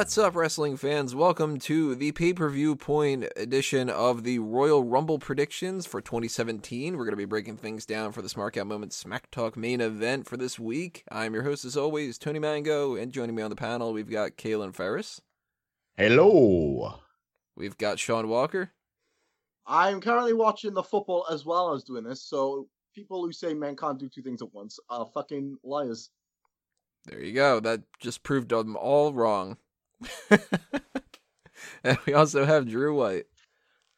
What's up, wrestling fans? Welcome to the pay per view point edition of the Royal Rumble predictions for 2017. We're going to be breaking things down for the Smart Out Moment Smack Talk main event for this week. I'm your host, as always, Tony Mango, and joining me on the panel, we've got Kalen Ferris. Hello. We've got Sean Walker. I'm currently watching the football as well as doing this, so people who say men can't do two things at once are fucking liars. There you go. That just proved them all wrong. and we also have Drew White.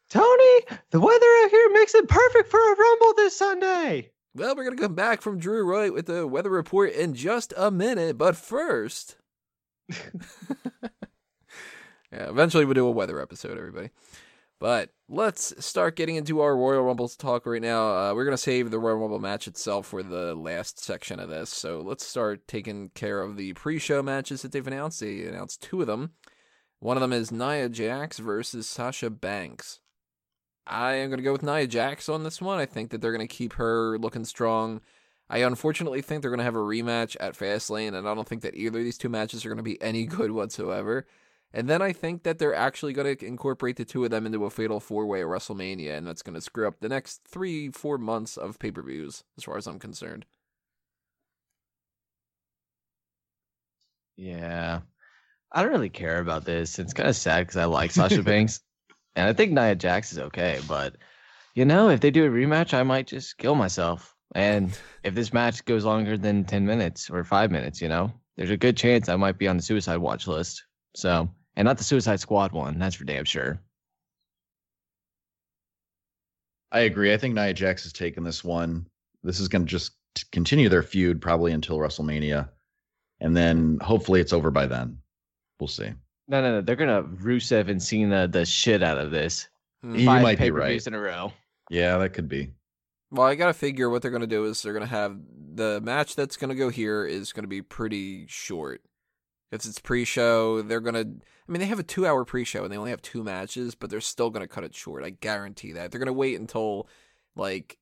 Tony, the weather out here makes it perfect for a rumble this Sunday. Well, we're going to come back from Drew White with the weather report in just a minute, but first. yeah, eventually we'll do a weather episode, everybody. But let's start getting into our Royal Rumbles talk right now. Uh, we're going to save the Royal Rumble match itself for the last section of this. So let's start taking care of the pre show matches that they've announced. They announced two of them. One of them is Nia Jax versus Sasha Banks. I am going to go with Nia Jax on this one. I think that they're going to keep her looking strong. I unfortunately think they're going to have a rematch at Fastlane, and I don't think that either of these two matches are going to be any good whatsoever. And then I think that they're actually going to incorporate the two of them into a fatal four way at WrestleMania, and that's going to screw up the next three, four months of pay per views, as far as I'm concerned. Yeah. I don't really care about this. It's kind of sad because I like Sasha Banks, and I think Nia Jax is okay. But you know, if they do a rematch, I might just kill myself. And if this match goes longer than ten minutes or five minutes, you know, there's a good chance I might be on the suicide watch list. So, and not the Suicide Squad one. That's for damn sure. I agree. I think Nia Jax has taken this one. This is going to just continue their feud probably until WrestleMania, and then hopefully it's over by then. We'll see. No, no, no. They're gonna Rusev and Cena the shit out of this. Hmm. You might be pay-per-views right. in a row. Yeah, that could be. Well, I got to figure what they're going to do is they're going to have the match that's going to go here is going to be pretty short. If it's pre show, they're to. I mean, they have a two hour pre show and they only have two matches, but they're still to cut it short. I guarantee that. They're to wait until like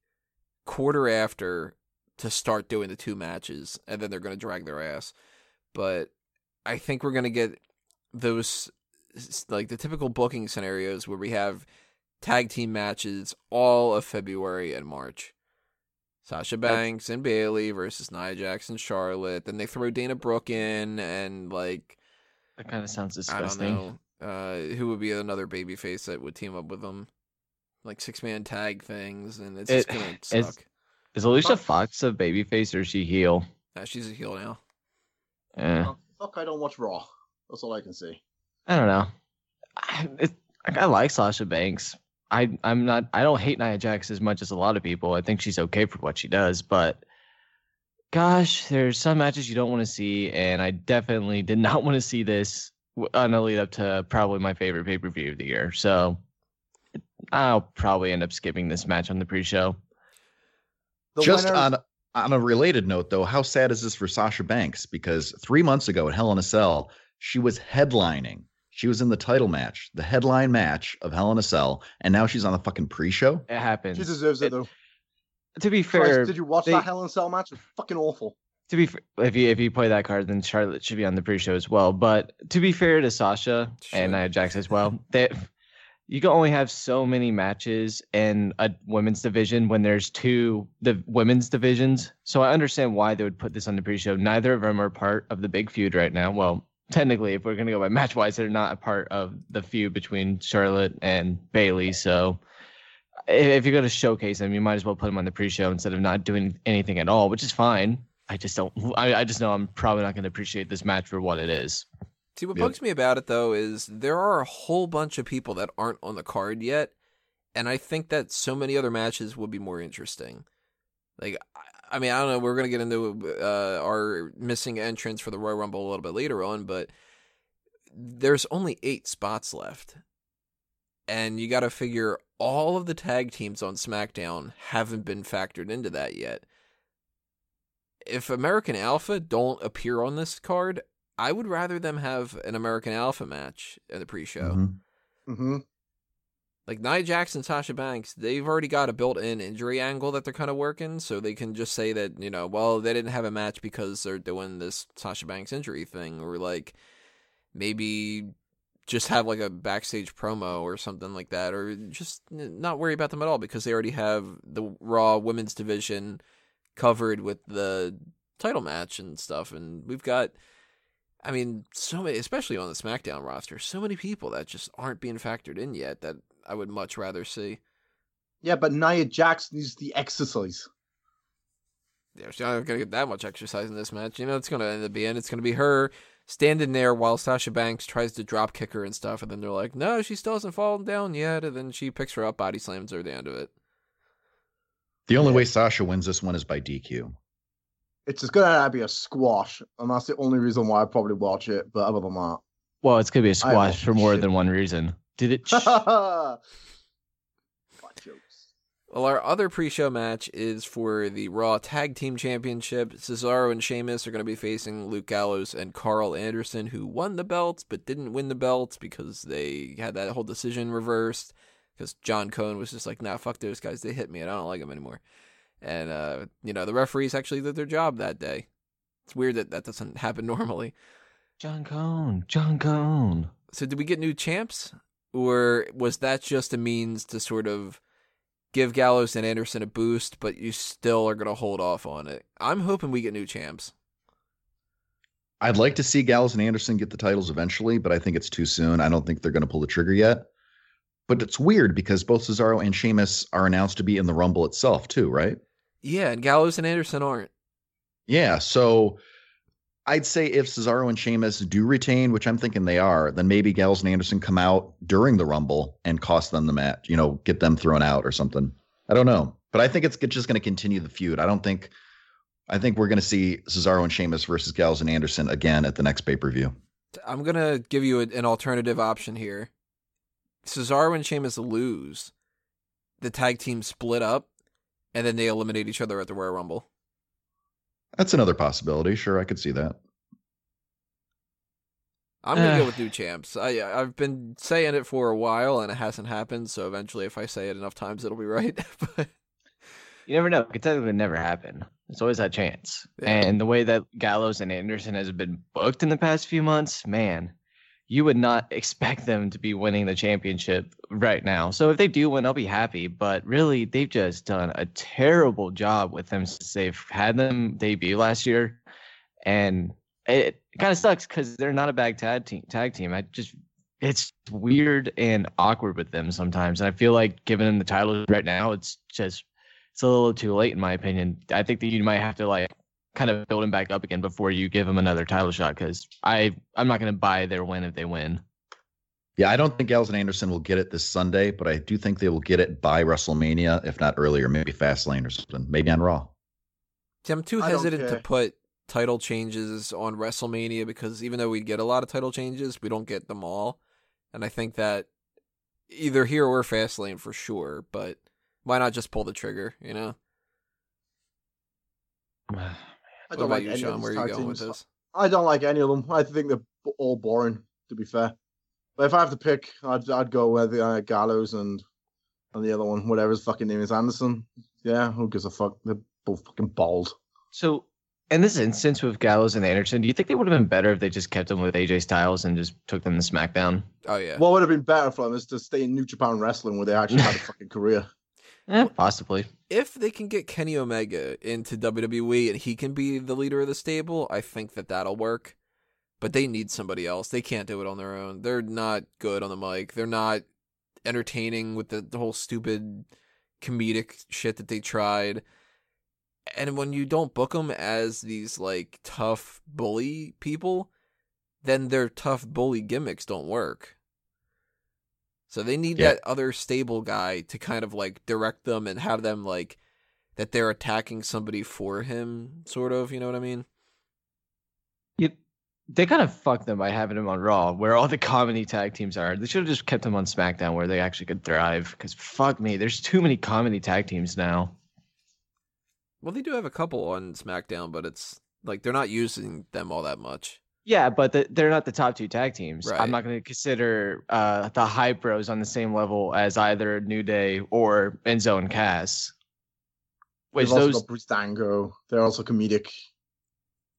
quarter after to start doing the two matches and then they're to drag their ass. But I think we're to get those like the typical booking scenarios where we have tag team matches all of February and March. Sasha Banks and Bayley versus Nia Jax and Charlotte. Then they throw Dana Brooke in and like That kind of sounds disgusting. I don't disgusting. know uh, who would be another babyface that would team up with them, like six man tag things, and it's just It- gonna it's- suck. Is Alicia Fox a babyface or is she heel? Nah, she's a heel now. Oh, fuck, I don't watch Raw. That's all I can say. I don't know. I, it, I like Sasha Banks. I I'm not. I don't hate Nia Jax as much as a lot of people. I think she's okay for what she does, but gosh, there's some matches you don't want to see, and I definitely did not want to see this on a lead up to probably my favorite pay per view of the year. So I'll probably end up skipping this match on the pre-show. Just winner- on on a related note, though, how sad is this for Sasha Banks? Because three months ago at Hell in a Cell, she was headlining. She was in the title match, the headline match of Hell in a Cell, and now she's on the fucking pre-show. It happens. She deserves it, It- though. To be Christ, fair, did you watch they- that Hell in a Cell match? It's fucking awful. to be fair, if you if you play that card, then Charlotte should be on the pre-show as well. But to be fair to Sasha Should. and Nia Jax as well, that you can only have so many matches in a women's division when there's two the women's divisions. So I understand why they would put this on the pre-show. Neither of them are part of the big feud right now. Well, technically, if we're gonna go by match wise, they're not a part of the feud between Charlotte and Bayley. So if you're going to showcase them, you might as well put them on the pre-show instead of not doing anything at all, which is fine. I just don't. I, I just know I'm probably not going to appreciate this match for what it is. See, what Yep. bugs me about it though is there are a whole bunch of people that aren't on the card yet, and I think that so many other matches would be more interesting. Like, I- I mean, I don't know. We're gonna get into uh, our missing entrance for the Royal Rumble a little bit later on, but there's only eight spots left, and you got to figure all of the tag teams on SmackDown haven't been factored into that yet. If American Alpha don't appear on this card, I would rather them have an American Alpha match at the pre-show. Mhm. Mm-hmm. Like Nia and Sasha Banks, they've already got a built-in injury angle that they're kind of working, so they can just say that you know, well, they didn't have a match because they're doing this Sasha Banks injury thing, or like maybe just have like a backstage promo or something like that, or just not worry about them at all because they already have the Raw women's division covered with the title match and stuff. And we've got, I mean, so many, especially on the SmackDown roster, so many people that just aren't being factored in yet that I would much rather see. Yeah, but Nia Jax needs the exercise. Yeah, she's not gonna get that much exercise in this match. You know, it's gonna end up being it's gonna be her standing there while Sasha Banks tries to drop kick her and stuff, and then they're like, "No, she still hasn't fallen down yet." And then she picks her up, body slams her at the end of it. The only way Sasha wins this one is by DQ. It's just gonna be a squash, and that's the only reason why I probably watch it. But other than that, Well, it's gonna be a squash for more shit. than one reason. Did it? Fuck jokes. Well, our other pre-show match is for the Raw Tag Team Championship. Cesaro and Sheamus are going to be facing Luke Gallows and Karl Anderson, who won the belts but didn't win the belts because they had that whole decision reversed. Because John Cone was just like, "Nah, fuck those guys. They hit me, and I don't like them anymore." And uh, you know, the referees actually did their job that day. It's weird that that doesn't happen normally. John Cone. John Cone. So, did we get new champs, or was that just a means to sort of give Gallows and Anderson a boost, but you still are going to hold off on it? I'm hoping we get new champs. I'd like to see Gallows and Anderson get the titles eventually, but I think it's too soon. I don't think they're going to pull the trigger yet. But it's weird because both Cesaro and Sheamus are announced to be in the Rumble itself, too, right? Yeah, and Gallows and Anderson aren't. Yeah. So I'd say if Cesaro and Sheamus do retain, which I'm thinking they are, then maybe Gallows and Anderson come out during the Rumble and cost them the match, you know, get them thrown out or something. I don't know. But I think it's just going to continue the feud. I don't think. I think we're going to see Cesaro and Sheamus versus Gallows and Anderson again at the next pay per view. I'm going to give you an alternative option here. Cesaro and Sheamus lose. The tag team split up, and then they eliminate each other at the Royal Rumble. That's another possibility. Sure, I could see that. I'm gonna go Uh. with new champs. I I've been saying it for a while and it hasn't happened. So eventually, if I say it enough times, it'll be right. but You never know. It could technically never happen. It's always that chance. Yeah. And the way that Gallows and Anderson has been booked in the past few months, man, you would not expect them to be winning the championship right now. So if they do win, I'll be happy. But really, they've just done a terrible job with them since they've had them debut last year. And it kind of sucks because they're not a bad tag team. Tag team. I just it's weird and awkward with them sometimes. And I feel like giving them the title right now, it's just it's a little too late in my opinion. I think that you might have to like kind of build him back up again before you give him another title shot because I I'm not going to buy their win if they win. Yeah, I don't think Gallows and Anderson will get it this Sunday, but I do think they will get it by WrestleMania, if not earlier, maybe Fastlane or something, maybe on Raw. See, I'm too hesitant to put title changes on WrestleMania because even though we get a lot of title changes, we don't get them all. And I think that either here or Fastlane for sure. But why not just pull the trigger? You know. I don't like you, any Sean? of Where these are you tag going with teams. this? I don't like any of them. I think they're all boring, to be fair. But if I have to pick, I'd I'd go with uh, Gallows and and the other one, whatever his fucking name is, Anderson. Yeah, who gives a fuck? They're both fucking bald. So in this instance with Gallows and Anderson, do you think they would have been better if they just kept them with AJ Styles and just took them to SmackDown? Oh yeah. What would have been better for them is to stay in New Japan Wrestling where they actually had a fucking career. Eh, possibly. if they can get Kenny Omega into WWE and he can be the leader of the stable, I think that that'll work. But they need somebody else. They can't do it on their own. They're not good on the mic. They're not entertaining with the, the whole stupid comedic shit that they tried. And when you don't book them as these like tough bully people, then their tough bully gimmicks don't work. So they need Yeah. that other stable guy to kind of like direct them and have them like that they're attacking somebody for him, sort of. You know what I mean? You, they kind of fucked them by having him on Raw, where all the comedy tag teams are. They should have just kept them on SmackDown, where they actually could thrive. Because fuck me, there's too many comedy tag teams now. Well, they do have a couple on SmackDown, but it's like they're not using them all that much. Yeah, but the, they're not the top two tag teams. Right. I'm not going to consider uh, the Hype Bros on the same level as either New Day or Enzo and Cass. Which They've also those, got Bruce Dango. They're also comedic.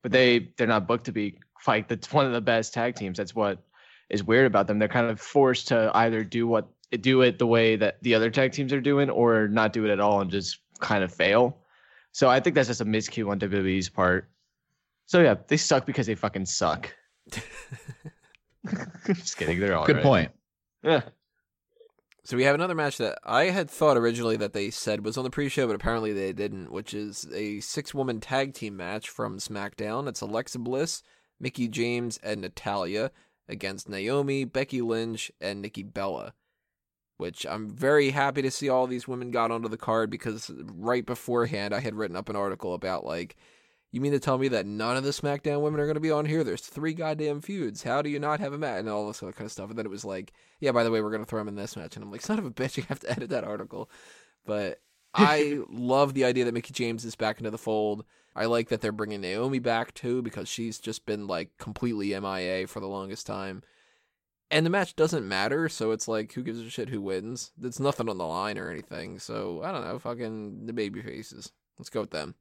but they they're not booked to be fight that's one of the best tag teams. That's what is weird about them. They're kind of forced to either do what do it the way that the other tag teams are doing or not do it at all and just kind of fail. So I think that's just a miscue on WWE's part. So yeah, they suck because they fucking suck. just kidding. They're all Good right. point. Yeah. So we have another match that I had thought originally that they said was on the pre-show, but apparently they didn't, which is a six-woman tag team match from SmackDown. It's Alexa Bliss, Mickie James, and Natalya against Naomi, Becky Lynch, and Nikki Bella. Which I'm very happy to see all these women got onto the card because right beforehand I had written up an article about like, you mean to tell me that none of the SmackDown women are going to be on here? There's three goddamn feuds. How do you not have a match? And all this other kind of stuff. And then it was like, yeah, by the way, we're going to throw them in this match. And I'm like, son of a bitch, you have to edit that article. But I love the idea that Mickie James is back into the fold. I like that they're bringing Naomi back too because she's just been like completely MIA for the longest time. And the match doesn't matter, so it's like, who gives a shit who wins? There's nothing on the line or anything. So I don't know, fucking the baby faces. Let's go with them.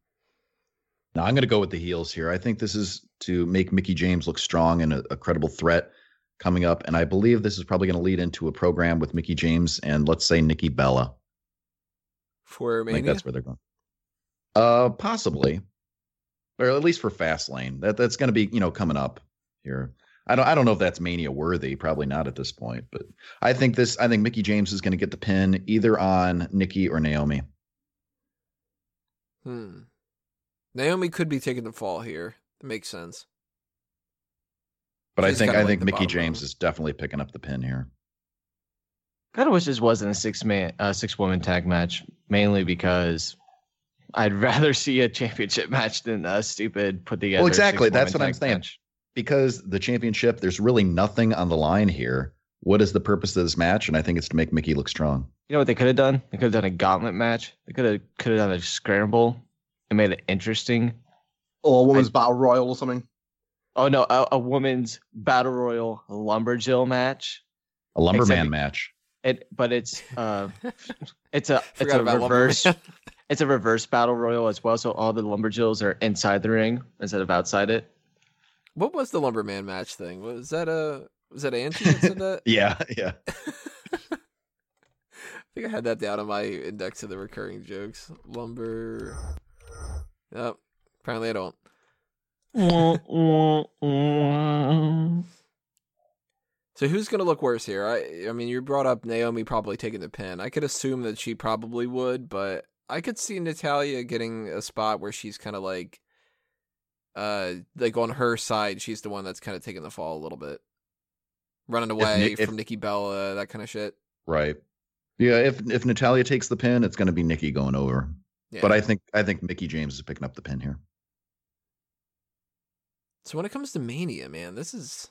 Now I'm going to go with the heels here. I think this is to make Mickie James look strong and a, a credible threat coming up. And I believe this is probably going to lead into a program with Mickie James and let's say Nikki Bella. For I think Mania? that's where they're going. Uh, possibly, or at least for Fastlane. That that's going to be you know coming up here. I don't I don't know if that's Mania worthy. Probably not at this point. But I think this. I think Mickie James is going to get the pin either on Nikki or Naomi. Hmm. Naomi could be taking the fall here. It makes sense. But I think I like think Mickie James rung. is definitely picking up the pin here. Kind of wish this wasn't a six man, uh, six woman tag match, mainly because I'd rather see a championship match than a stupid put together. Well, exactly. That's what I'm saying. match. Because the championship, there's really nothing on the line here. What is the purpose of this match? And I think it's to make Mickie look strong. You know what they could have done? They could have done a gauntlet match. They could have could have done a scramble and made it interesting. Or a women's battle royal or something. Oh no, a, a women's battle royal lumberjill match. A lumberman Except- match. It, but it's uh, it's a it's a reverse. It's a reverse battle royal as well. So all the lumberjills are inside the ring instead of outside it. What was the Lumberman match thing? Was that a was that Angie that said that? Yeah, yeah. I think I had that down on my index of the recurring jokes. Lumber. Yep. Apparently I don't. So who's gonna look worse here? I I mean you brought up Naomi probably taking the pin. I could assume that she probably would, but I could see Natalya getting a spot where she's kind of like, uh, like on her side, she's the one that's kind of taking the fall a little bit, running away Nick- if- from Nikki Bella, that kind of shit. Right. Yeah, if if Natalya takes the pin, it's going to be Nikki going over. Yeah. But I think I think Mickie James is picking up the pin here. So when it comes to Mania, man, this is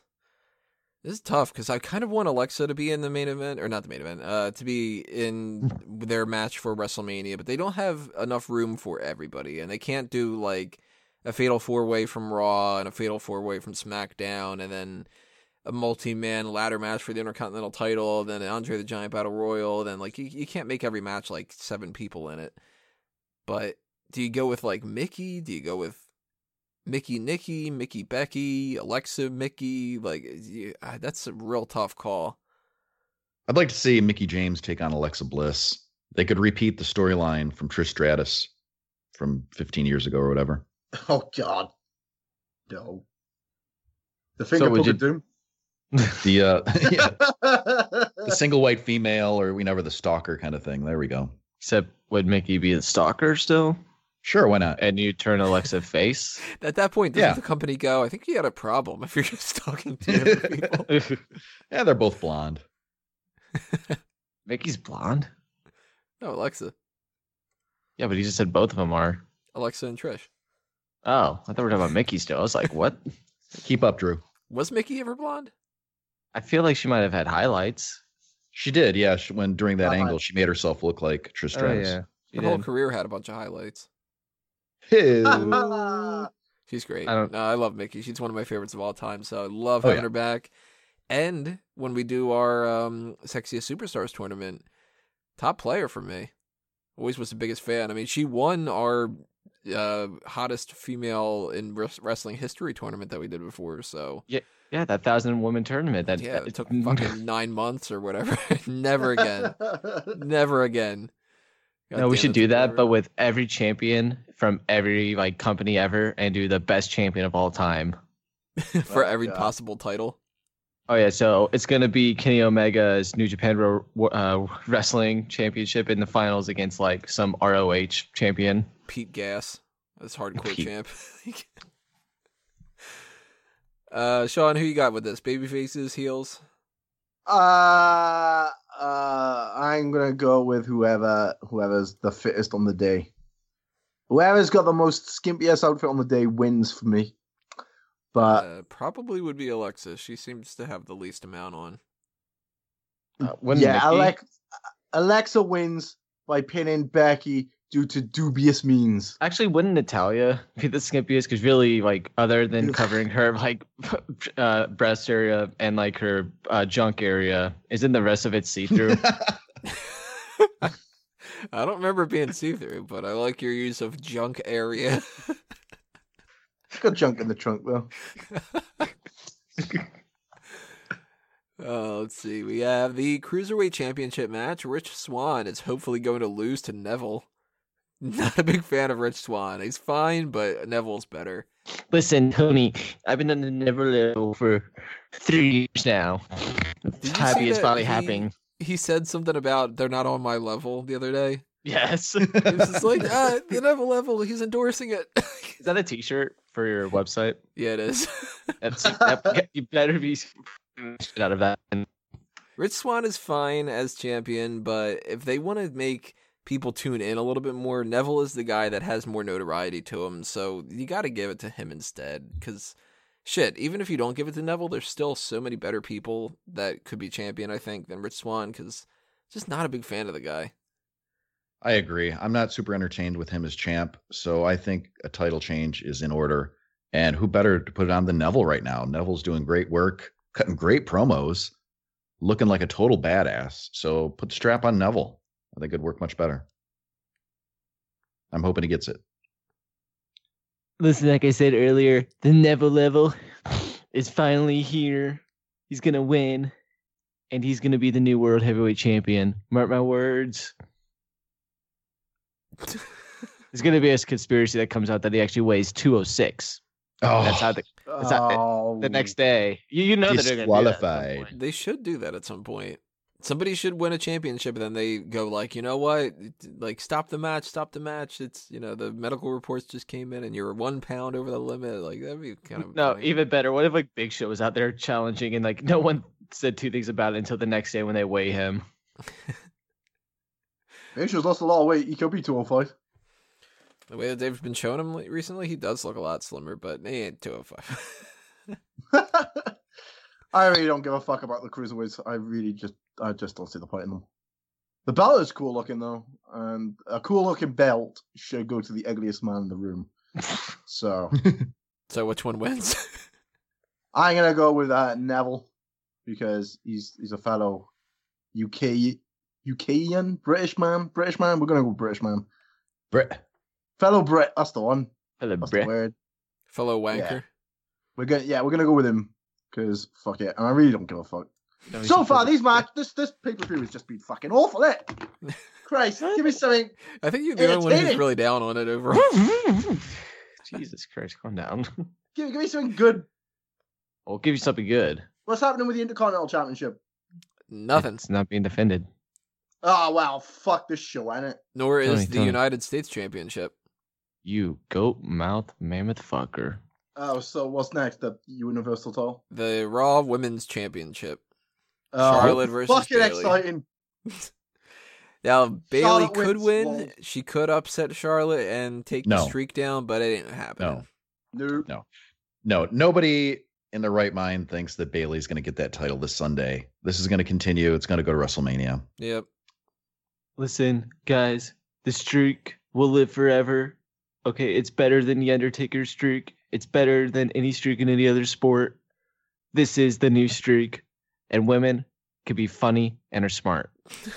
this is tough because I kind of want Alexa to be in the main event, or not the main event, uh, to be in their match for WrestleMania, but they don't have enough room for everybody, and they can't do like a fatal four way from Raw and a fatal four way from SmackDown, and then a multi man ladder match for the Intercontinental title, then an Andre the Giant Battle Royal, then like you, you can't make every match like seven people in it. But do you go with like Mickie? Do you go with Mickie Nikki, Mickie Becky, Alexa Mickie? Like you, uh, that's a real tough call. I'd like to see Mickie James take on Alexa Bliss. They could repeat the storyline from Trish Stratus from 15 years ago or whatever. Oh God. No. The finger would you- doom. The uh, yeah, the single white female, or we never the stalker kind of thing. There we go. Except would Mickie be the stalker still? Sure, why not? And you turn Alexa face? At that point, doesn't Yeah. the company go? I think you had a problem if you're just talking to people. Yeah, they're both blonde. Mickie's blonde? No, Alexa, Yeah, but he just said both of them are. Alexa and Trish. Oh, I thought we were talking about Mickie still. I was like, what? Keep up, Drew. Was Mickie ever blonde? I feel like she might have had highlights. She did, yeah. She, when during that Uh, angle, she made herself look like Trish Stratus. Oh, she Her whole career had a bunch of highlights. She's great. I don't- No, I love Mickie. She's one of my favorites of all time. So I love Oh, having yeah. her back. And when we do our um, sexiest superstars tournament, top player for me. Always was the biggest fan. I mean, she won our uh, hottest female in wres- wrestling history tournament that we did before. So Yeah, yeah, that thousand woman tournament that, yeah, that it took fucking fucking nine months or whatever. Never again. Never again. God no, we should do that, forever. but with every champion from every like company ever, and do the best champion of all time. for Oh, every God. possible title. Oh yeah, so it's gonna be Kenny Omega's New Japan Ro- uh, Wrestling Championship in the finals against like some ROH champion. Pete Gas as hardcore Pete. champ. uh, Sean, who you got with this? Baby faces, heels. Uh, uh, I'm gonna go with whoever whoever's the fittest on the day. Whoever's got the most skimpiest outfit on the day wins for me. But Uh, probably would be Alexa. She seems to have the least amount on. Uh, yeah, Nikki- Alex, Alexa wins by pinning Becky due to dubious means. Actually, wouldn't Natalya be the skimpiest? Because really, like, other than covering her like uh, breast area and like her uh, junk area, isn't the rest of it see through? I don't remember being see through, but I like your use of junk area. She's got junk in the trunk though. Uh, let's see. We have the Cruiserweight Championship match. Rich Swann is hopefully going to lose to Neville. Not a big fan of Rich Swann. He's fine, but Neville's better. Listen, Tony, I've been on the Neville level for three years now. Happy is finally he- happening. He said something about they're not on my level the other day. Yes. He was like, ah, the Neville level. He's endorsing it. Is that a T-shirt for your website? yeah, it is. That's that, you better be shit out of that. And Rich Swann is fine as champion, but if they want to make people tune in a little bit more, Neville is the guy that has more notoriety to him. So you got to give it to him instead. Because shit, even if you don't give it to Neville, there's still so many better people that could be champion. I think than Rich Swann. Because just not a big fan of the guy. I agree. I'm not super entertained with him as champ, so I think a title change is in order. And who better to put it on than Neville right now? Neville's doing great work, cutting great promos, looking like a total badass. So put the strap on Neville. I think it'd work much better. I'm hoping he gets it. listen, like I said earlier, the Neville level is finally here. He's gonna win, and he's gonna be the new world heavyweight champion. Mark my words. There's gonna be a conspiracy that comes out that he actually weighs 206. Oh, That's how the, That's not- Oh, the next oh. day. You, you know that they're gonna that Disqualified. They should do that at some point. Somebody should win a championship, and then they go like, you know what, like stop the match, stop the match. It's you know the medical reports just came in, and you're one pound over the limit. Like that'd be kind of No, funny. even better. What if like Big Show was out there challenging and like no one said two things about it until the next day when they weigh him? Big Show's lost a lot of weight. He could be 205. the way that they've been showing him recently, he does look a lot slimmer, but he ain't two hundred five. I really don't give a fuck about the cruiserweights. I really just, I just don't see the point in them. The belt is cool looking though, and a cool looking belt should go to the ugliest man in the room. So so which one wins? I'm gonna go with uh, Neville because he's he's a fellow UK UKian British man, British man. We're gonna go British man, Brit, fellow Brit. That's the one. Fellow That's Brit. the word. Fellow wanker. We're gonna yeah, we're gonna go with him because fuck it, and I really don't give a fuck. No, So far, these match, this this pay per view has just been fucking awful. It. Eh? Christ, give me something. I think you're the only one who's really down on it overall. Jesus Christ, calm down. Give, give me something good. I'll give you something good. What's happening with the Intercontinental Championship? Nothing. It's not being defended. Oh wow, fuck this show, ain't it? Nor is Tony, the Tony. United States Championship. You goat mouth mammoth fucker. Oh, so what's next? The Universal title. The Raw Women's Championship. Oh, Charlotte versus fucking Bayley. exciting. Now Bayley Charlotte could wins, win. well- She could upset Charlotte and take the streak down, but it didn't happen. No. No. No, nobody in their right mind thinks that Bayley's going to get that title this Sunday. This is going to continue. It's going to go to WrestleMania. Yep. Listen, guys, the streak will live forever. Okay, it's better than the Undertaker streak. It's better than any streak in any other sport. This is the new streak, and women can be funny and are smart.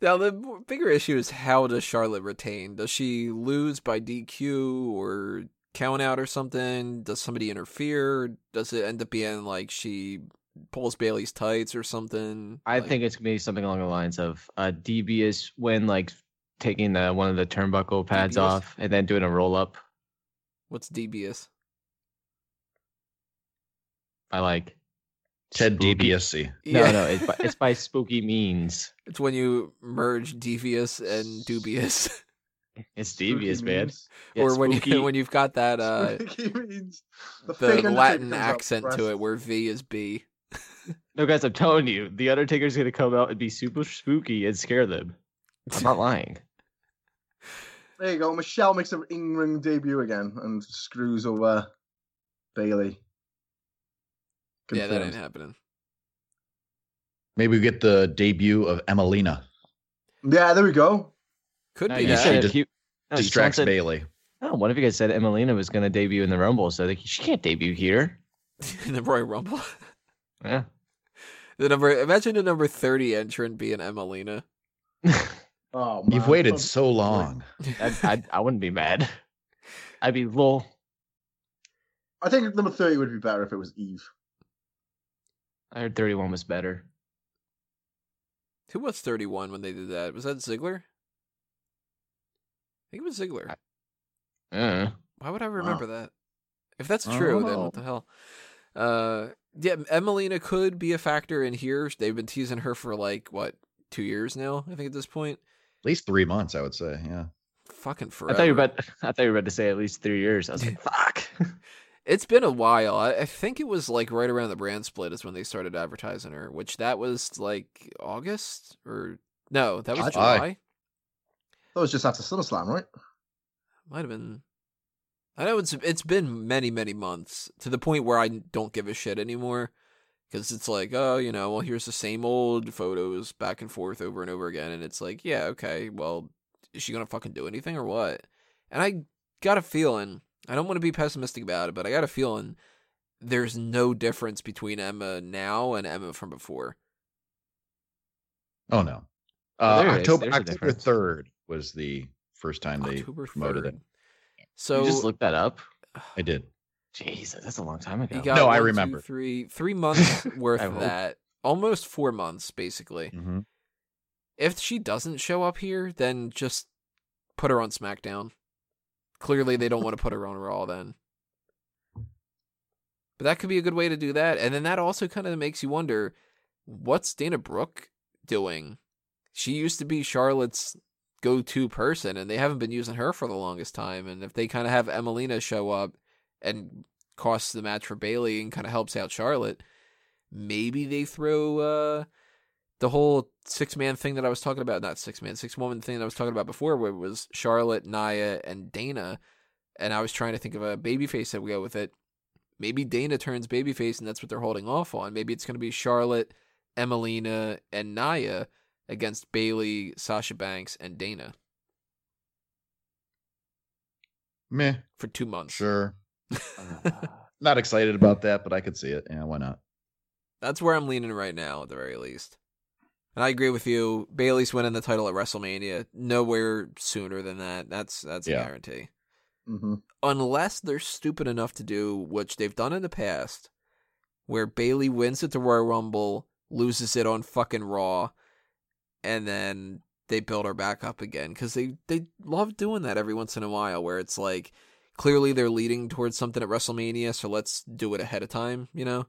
Now the bigger issue is how does Charlotte retain? Does she lose by DQ or count out or something? Does somebody interfere? Does it end up being like she pulls Bayley's tights or something? I Like, think it's gonna be something along the lines of uh, devious when like taking the one of the turnbuckle pads Devious? off and then doing a roll up. what's devious? I like Ted spooky- DiBiase. No, no, it's by, it's by spooky means. It's when you merge devious and dubious, It's devious, man. Yeah, or when you when you've got that uh means the, the Latin accent to it, where V is B. No, guys, I'm telling you, the Undertaker's gonna come out and be super spooky and scare them. I'm not lying. There you go. Michelle makes an in-ring debut again and screws over uh, Bayley. Yeah, that ain't happening. Maybe we get the debut of Emmalina. Yeah, there we go. Could No, be you Yeah, that. she said dis- you, no, you Distracts said, Bayley. Oh, one of you guys said Emmalina was gonna debut in the Rumble, so like, she can't debut here. in the Royal Rumble. Yeah. The number imagine the number thirty entrant being Emmalina. Oh, You've waited so long. I, I I wouldn't be mad. I'd be lol. I think number thirty would be better if it was Eve. I heard 31 was better. Who was thirty one when they did that? Was that Ziggler? I think it was Ziggler. Uh, Why would I remember that? If that's true, then what the hell? Uh, yeah, Emmalina could be a factor in here. They've been teasing her for like what two years now. I think at this point, At least three months, I would say. Yeah. fucking I thought you were about. I thought you were about to say at least three years. I was like, fuck. It's been a while. I, I think it was like right around the brand split is when they started advertising her, which that was like August or no, that was July. July. That was just after SummerSlam, right? Might have been. I know it's it's been many many months to the point where I don't give a shit anymore because it's like oh you know well here's the same old photos back and forth over and over again and it's like yeah okay well is she gonna fucking do anything or what? And I got a feeling I don't want to be pessimistic about it, but I got a feeling there's no difference between Emma now and Emma from before. Oh no. Uh, there. October October third was the first time they October promoted 3rd. it. So you just looked that up. I did. Jesus, that's a long time ago. Got No, I one, two, remember. three three months worth of that. Almost four months, basically. hmm If she doesn't show up here, then just put her on SmackDown. Clearly, they don't want to put her on Raw then. But that could be a good way to do that. And then that also kind of makes you wonder what's Dana Brooke doing? She used to be Charlotte's go to person, and they haven't been using her for the longest time. And if they kind of have Emmalina show up and costs the match for Bayley and kind of helps out Charlotte, maybe they throw uh, the whole six man thing that I was talking about, not six man, six woman thing that I was talking about before, where it was Charlotte, Nia, and Dana. And I was trying to think of a babyface that we go with it. Maybe Dana turns babyface, and that's what they're holding off on. Maybe it's going to be Charlotte, Emmalina, and Nia against Bayley, Sasha Banks, and Dana Meh. for two months. Sure. Not excited about that, but I could see it. Yeah, why not? That's where I'm leaning right now, at the very least. And I agree with you. Bayley's winning the title at WrestleMania. Nowhere sooner than that. That's that's a guarantee. Mm-hmm. Unless they're stupid enough to do which they've done in the past, where Bayley wins at the Royal Rumble, loses it on fucking Raw, and then they build her back up again because they they love doing that every once in a while, where it's like clearly they're leading towards something at WrestleMania, so let's do it ahead of time, you know.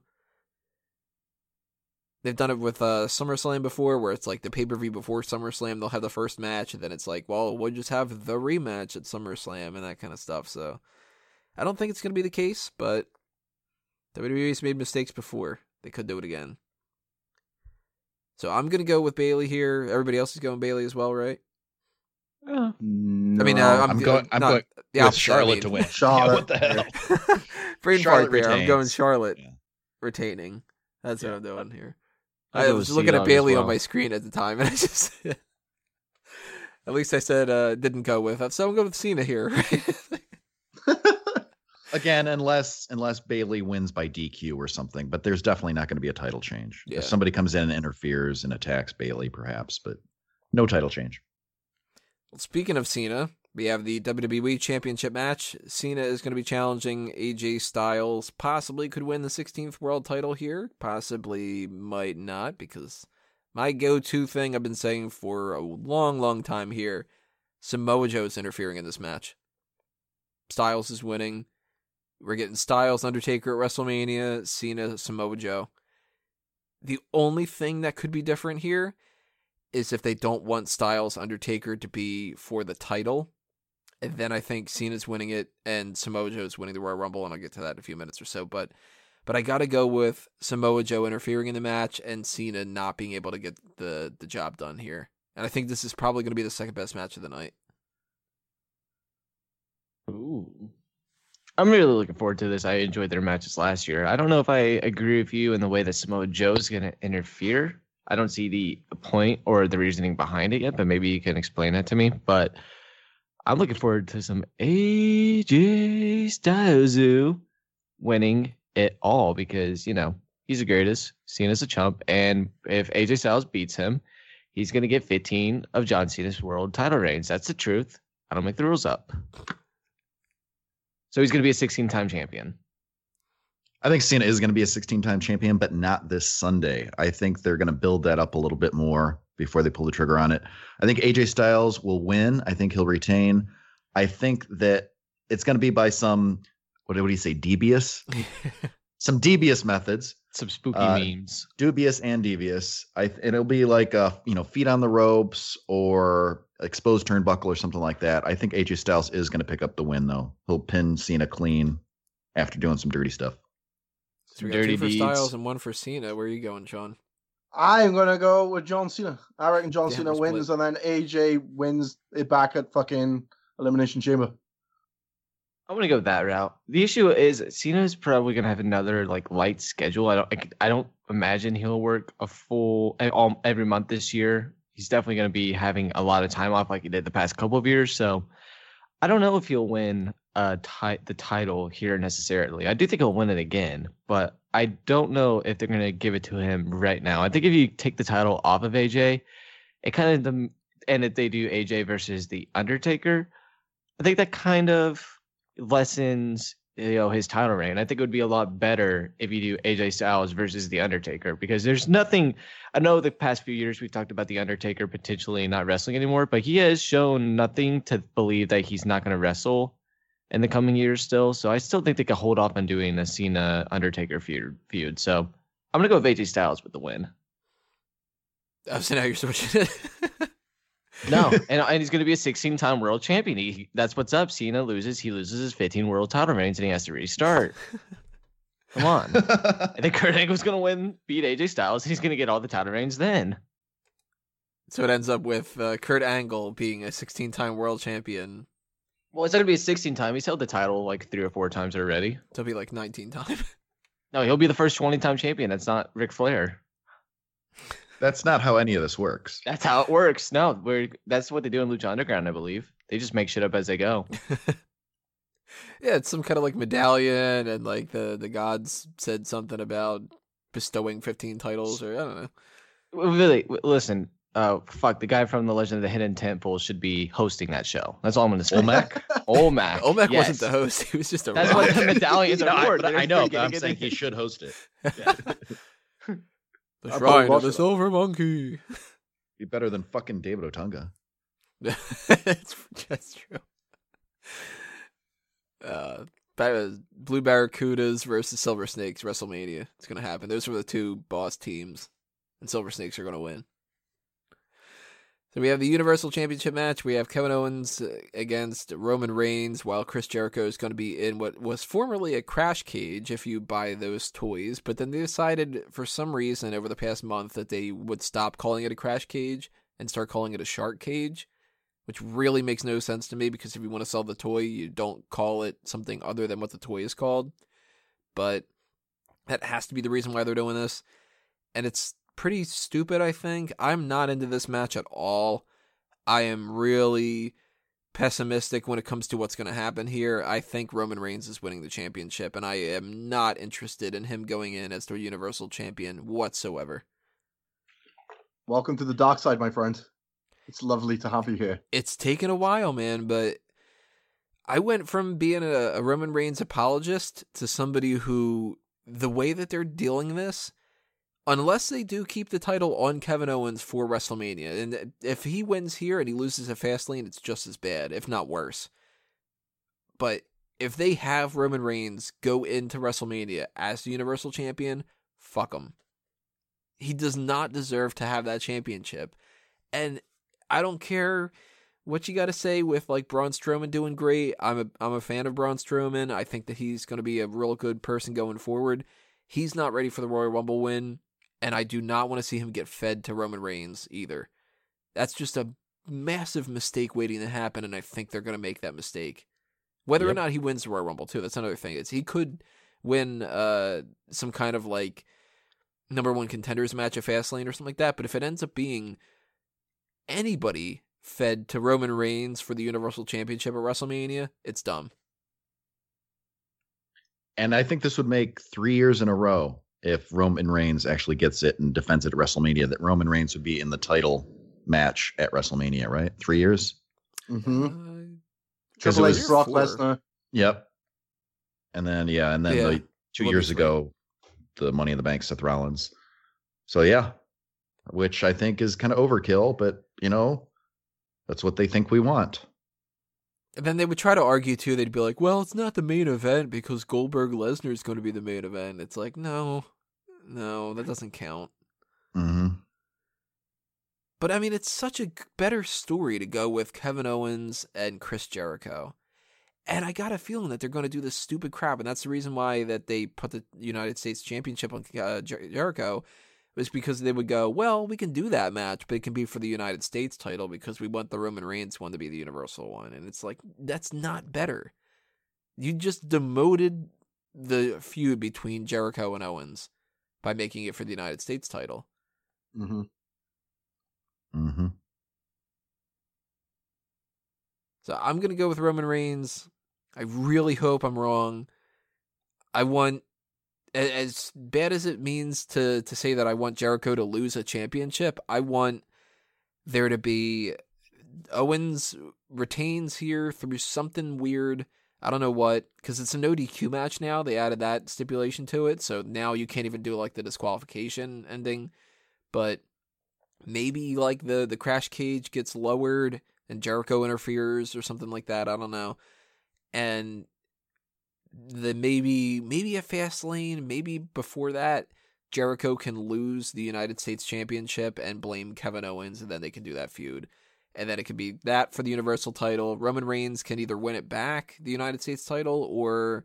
They've done it with uh, SummerSlam before, where it's like the pay per view before SummerSlam, they'll have the first match, and then it's like, well, we'll just have the rematch at SummerSlam and that kind of stuff. So I don't think it's going to be the case, but WWE's made mistakes before. They could do it again. So I'm going to go with Bayley here. Everybody else is going Bayley as well, right? yeah. No, I mean, uh, I'm, I'm going- I'm not- going the with opposite, I Charlotte mean. to win. Charlotte. Yeah, what the hell? Brain Charlotte fart there. I'm going. Charlotte Yeah. retaining. That's what I'm doing here. I'll I was with looking at as Bayley on my screen at the time, and I just at least I said uh, didn't go with it. So I'm going with Cena here. Again, unless unless Bayley wins by DQ or something, but there's definitely not going to be a title change. Yeah. If somebody comes in and interferes and attacks Bayley, perhaps, but No title change. Well, speaking of Cena, we have the WWE Championship match. Cena is going to be challenging AJ Styles. Possibly could win the 16th world title here. Possibly might not because my go-to thing I've been saying for a long, long time here, Samoa Joe is interfering in this match. Styles is winning. We're getting Styles Undertaker at WrestleMania, Cena Samoa Joe. The only thing that could be different here is if they don't want Styles Undertaker to be for the title. And then I think Cena's winning it and Samoa Joe's winning the Royal Rumble, and I'll get to that in a few minutes or so. But but I gotta go with Samoa Joe interfering in the match and Cena not being able to get the, the job done here. And I think this is probably gonna be the second best match of the night. Ooh. I'm really looking forward to this. I enjoyed their matches last year. I don't know if I agree with you in the way that Samoa Joe's going to interfere. I don't see the point or the reasoning behind it yet, but maybe you can explain that to me. But I'm looking forward to some AJ Styles winning it all because, you know, he's the greatest, Cena's a chump. And if AJ Styles beats him, he's going to get 15 of John Cena's world title reigns. That's the truth. I don't make the rules up. So he's going to be a 16 time champion. I think Cena is going to be a 16 time champion, but not this Sunday. I think they're going to build that up a little bit more before they pull the trigger on it. I think AJ Styles will win. I think he'll retain. I think that it's going to be by some, what do you say, devious? some devious methods. Some spooky Uh, memes. dubious and devious. I it'll be like uh you know feet on the ropes or exposed turnbuckle or something like that. I think AJ Styles is going to pick up the win though. He'll pin Cena clean after doing some dirty stuff. So we got Dirty two for deeds. Styles and one for Cena. Where are you going, Sean? I'm gonna go with John Cena. I reckon John Yeah, Cena we're split. wins, and then AJ wins it back at fucking Elimination Chamber. I'm gonna go that route. The issue is Cena is probably gonna have another like light schedule. I don't. I don't imagine he'll work a full eh, all, every month this year. He's definitely gonna be having a lot of time off like he did the past couple of years. So I don't know if he'll win uh ti- the title here necessarily. I do think he'll win it again, but I don't know if they're gonna give it to him right now. I think if you take the title off of AJ, it kind of and if they do AJ versus the Undertaker, I think that kind of lessens you know his title reign. I think it would be a lot better if you do AJ Styles versus the Undertaker because there's nothing. I know the past few years we've talked about the Undertaker potentially not wrestling anymore, but he has shown nothing to believe that he's not going to wrestle in the coming years still. So I still think they could hold off on doing a Cena Undertaker feud. feud. So I'm gonna go with AJ Styles with the win. Oh, so now you're switching it. No, and, and he's going to be a 16 time world champion. He, that's what's up. Cena loses. He loses his 15 world title reigns and he has to restart. Come on. I think Kurt Angle's going to win, beat AJ Styles. He's going to get all the title reigns then. so it ends up with uh, Kurt Angle being a 16 time world champion. Well, it's not going to be a 16 time. He's held the title like three or four times already. So it'll be like 19 time. No, he'll be the first 20 time champion. That's not Ric Flair. That's not how any of this works. That's how it works. No, we're, that's what they do in Lucha Underground, I believe. They just make shit up as they go. yeah, it's some kind of like medallion, and like the the gods said something about bestowing 15 titles, or I don't know. Really, listen. Uh, fuck, the guy from the Legend of the Hidden Temple should be hosting that show. That's all I'm going to say. Olmec? Olmec. Olmec yes. wasn't the host; he was just a. That's what the medallions No, I, are for. but I know, but I'm saying he should host it. The I shrine of the silver monkey. Be better than fucking David Otunga. that's, that's true. Uh, Blue Barracudas versus Silver Snakes WrestleMania. It's gonna happen. Those are the two boss teams, and Silver Snakes are gonna win. So we have the Universal Championship match. We have Kevin Owens uh, against Roman Reigns, while Chris Jericho is going to be in what was formerly a crash cage if you buy those toys. But then they decided, for some reason, over the past month, that they would stop calling it a crash cage and start calling it a shark cage, which really makes no sense to me because if you want to sell the toy, you don't call it something other than what the toy is called. But that has to be the reason why they're doing this. And it's pretty stupid, I think. I'm not into this match at all. I am really pessimistic when it comes to what's going to happen here. I think Roman Reigns is winning the championship, and I am not interested in him going in as the Universal Champion whatsoever. Welcome to the dark side, my friend. It's lovely to have you here. It's taken a while, man, but I went from being a, a Roman Reigns apologist to somebody who the way that they're dealing this, unless they do keep the title on Kevin Owens for WrestleMania, and if he wins here and he loses at Fastlane, it's just as bad, if not worse. But if they have Roman Reigns go into WrestleMania as the Universal Champion, fuck him. He does not deserve to have that championship. And I don't care what you got to say with like Braun Strowman doing great. I'm a I'm a fan of Braun Strowman. I think that he's going to be a real good person going forward. He's not ready for the Royal Rumble win, and I do not want to see him get fed to Roman Reigns either. That's just a massive mistake waiting to happen, and I think they're going to make that mistake. Whether yep. or not he wins the Royal Rumble too, that's another thing. It's he could win uh some kind of like number one contenders match at Fastlane or something like that. But if it ends up being anybody fed to Roman Reigns for the Universal Championship at WrestleMania, it's dumb. And I think this would make three years in a row if Roman Reigns actually gets it and defends it at WrestleMania, that Roman Reigns would be in the title match at WrestleMania, right? Three years? Mm-hmm. Because uh, it was Brock Lesnar. Yep. And then, yeah, and then yeah. the, two years ago, the Money in the Bank, Seth Rollins. So, yeah, which I think is kind of overkill, but, you know, that's what they think we want. And then they would try to argue too. They'd be like, "Well, it's not the main event because Goldberg Lesnar is going to be the main event." It's like, no, no, that doesn't count. Mm-hmm. But I mean, it's such a better story to go with Kevin Owens and Chris Jericho. And I got a feeling that they're going to do this stupid crap, and that's the reason why that they put the United States Championship on uh, Jer- Jericho was because they would go, well, we can do that match, but it can be for the United States title because we want the Roman Reigns one to be the Universal one. And it's like, that's not better. You just demoted the feud between Jericho and Owens by making it for the United States title. Mm-hmm. Mm-hmm. So I'm gonna go with Roman Reigns. I really hope I'm wrong. I want as bad as it means to to say that I want Jericho to lose a championship, I want there to be Owens retains here through something weird. I don't know what because it's an ODQ match now. They added that stipulation to it, so now you can't even do like the disqualification ending. But maybe like the the crash cage gets lowered and Jericho interferes or something like that. I don't know. And the maybe maybe a Fastlane, maybe before that, Jericho can lose the United States Championship and blame Kevin Owens, and then they can do that feud. And then it could be that for the Universal title. Roman Reigns can either win it back, the United States title, or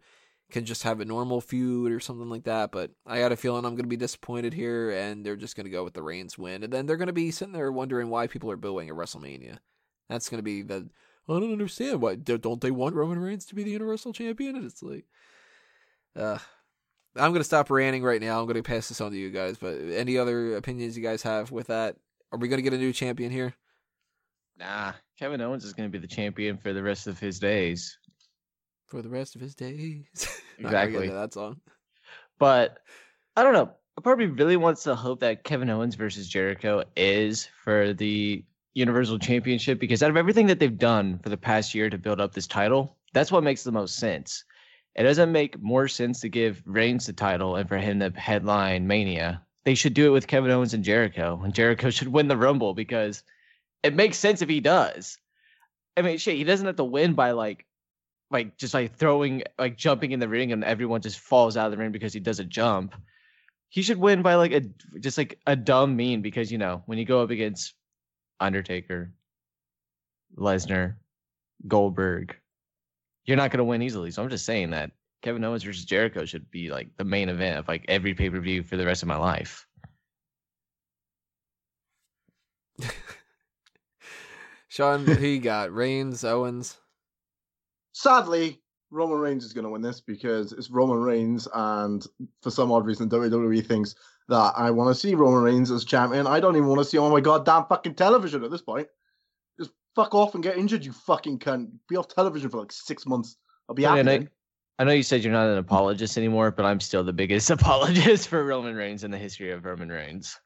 can just have a normal feud or something like that. But I got a feeling I'm going to be disappointed here, and they're just going to go with the Reigns win. And then they're going to be sitting there wondering why people are booing at WrestleMania. That's going to be the I don't understand why don't they want Roman Reigns to be the Universal Champion? And it's like, uh, I'm gonna stop ranting right now. I'm gonna pass this on to you guys. But any other opinions you guys have with that? Are we gonna get a new champion here? Nah, Kevin Owens is gonna be the champion for the rest of his days. For the rest of his days. Exactly that song. But I don't know. Part of me really wants to hope that Kevin Owens versus Jericho is for the Universal Championship because out of everything that they've done for the past year to build up this title, that's what makes the most sense. It doesn't make more sense to give Reigns the title and for him to headline Mania. They should do it with Kevin Owens and Jericho, and Jericho should win the Rumble because it makes sense if he does. I mean, shit, he doesn't have to win by like, like just like throwing, like jumping in the ring, and everyone just falls out of the ring because he does a jump. He should win by like a just like a dumb mean because you know when you go up against Undertaker, Lesnar, Goldberg. You're not going to win easily. So I'm just saying that Kevin Owens versus Jericho should be like the main event of like every pay per view for the rest of my life. Sean, who you got? Reigns, Owens? Sadly, Roman Reigns is going to win this because it's Roman Reigns, and for some odd reason, WWE thinks that I want to see Roman Reigns as champion. I don't even want to see on my goddamn fucking television at this point. Just fuck off and get injured, you fucking cunt. Be off television for like six months. I'll be happy. I, I know you said you're not an apologist anymore, but I'm still the biggest apologist for Roman Reigns in the history of Roman Reigns.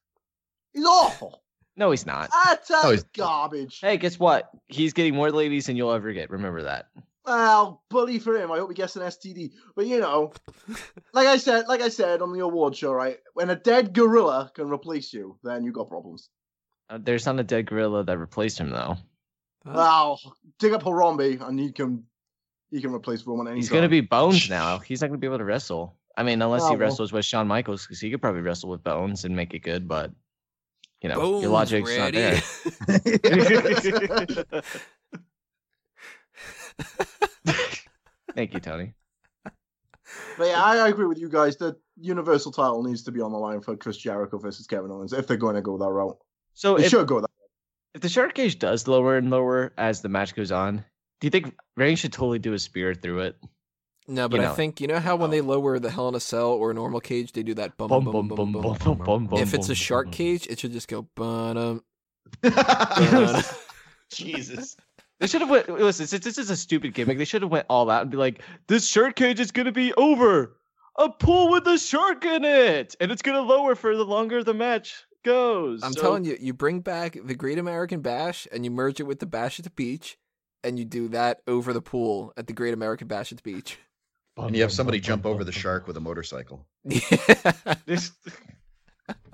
He's awful. No, he's not. That's Oh, he's- garbage. Hey, guess what? He's getting more ladies than you'll ever get. Remember that. Well, bully for him. I hope he gets an STD. But you know, like I said, like I said on the award show, right? When a dead gorilla can replace you, then you got problems. Uh, there's not a dead gorilla that replaced him though. Huh? Well, dig up Harambe and he can he can replace Roman anytime. He's gonna be Bones now. He's not gonna be able to wrestle. I mean, unless Oh, he well. wrestles with Shawn Michaels, because he could probably wrestle with Bones and make it good. But you know, Bones your logic's not there. Thank you, Tony. But yeah, I, I agree with you guys. The Universal title needs to be on the line for Chris Jericho versus Kevin Owens if they're going to go that route. So They if, should go that. if the shark cage does lower and lower as the match goes on, do you think Reigns should totally do a spear through it? no, but I know. think you know how when Oh. they lower the Hell in a Cell or a normal cage, they do that bum bum bum bum bum. If it's a shark cage, it should just go bum. Jesus. They should have went. Listen, since this is a stupid gimmick, they should have went all out and be like, "This shark cage is gonna be over. A pool with a shark in it, and it's gonna lower for the longer the match goes." I'm telling you, you bring back the Great American Bash and you merge it with the Bash at the Beach, and you do that over the pool at the Great American Bash at the Beach. And you have somebody jump over the shark with a motorcycle. Yeah. This-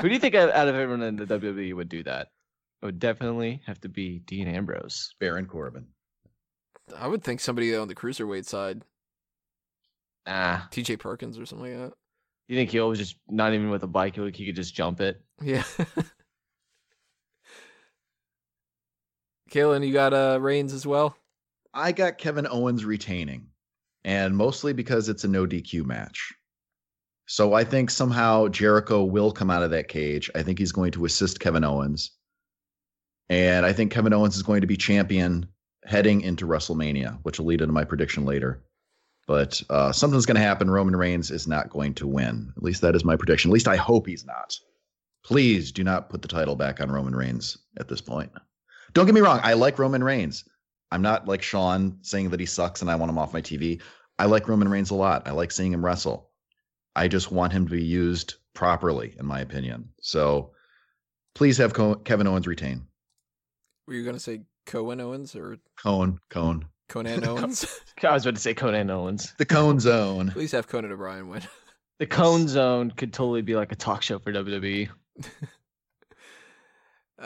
Who do you think out out of everyone in the WWE would do that? It would definitely have to be Dean Ambrose. Baron Corbin. I would think somebody on the cruiserweight side, Ah, TJ Perkins or something like that. you think he'll just not even with a bike, he he could just jump it? Yeah. Kalen, you got uh Reigns as well? I got Kevin Owens retaining, and mostly because it's a no DQ match. So I think somehow Jericho will come out of that cage. I think he's going to assist Kevin Owens. And I think Kevin Owens is going to be champion heading into WrestleMania, which will lead into my prediction later. But uh, something's going to happen. Roman Reigns is not going to win. At least that is my prediction. At least I hope he's not. Please do not put the title back on Roman Reigns at this point. Don't get me wrong. I like Roman Reigns. I'm not like Sean saying that he sucks and I want him off my TV. I like Roman Reigns a lot. I like seeing him wrestle. I just want him to be used properly, in my opinion. So please have Kevin Owens retain. Were you gonna say Cohen Owens or Cohen Cone. Conan Owens? I was about to say Conan Owens. The Cone Zone. Please have Conan O'Brien win. The Cone Zone could totally be like a talk show for. WWE.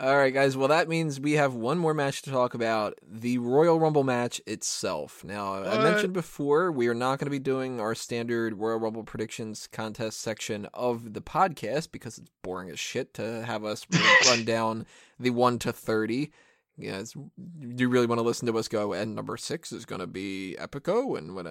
All right, guys. Well, that means we have one more match to talk about the Royal Rumble match itself. Now, I mentioned before, we are not going to be doing our standard Royal Rumble predictions contest section of the podcast because it's boring as shit to have us run down the 1 to 30. Yeah, you really want to listen to us go, and number six is going to be Epico, and what?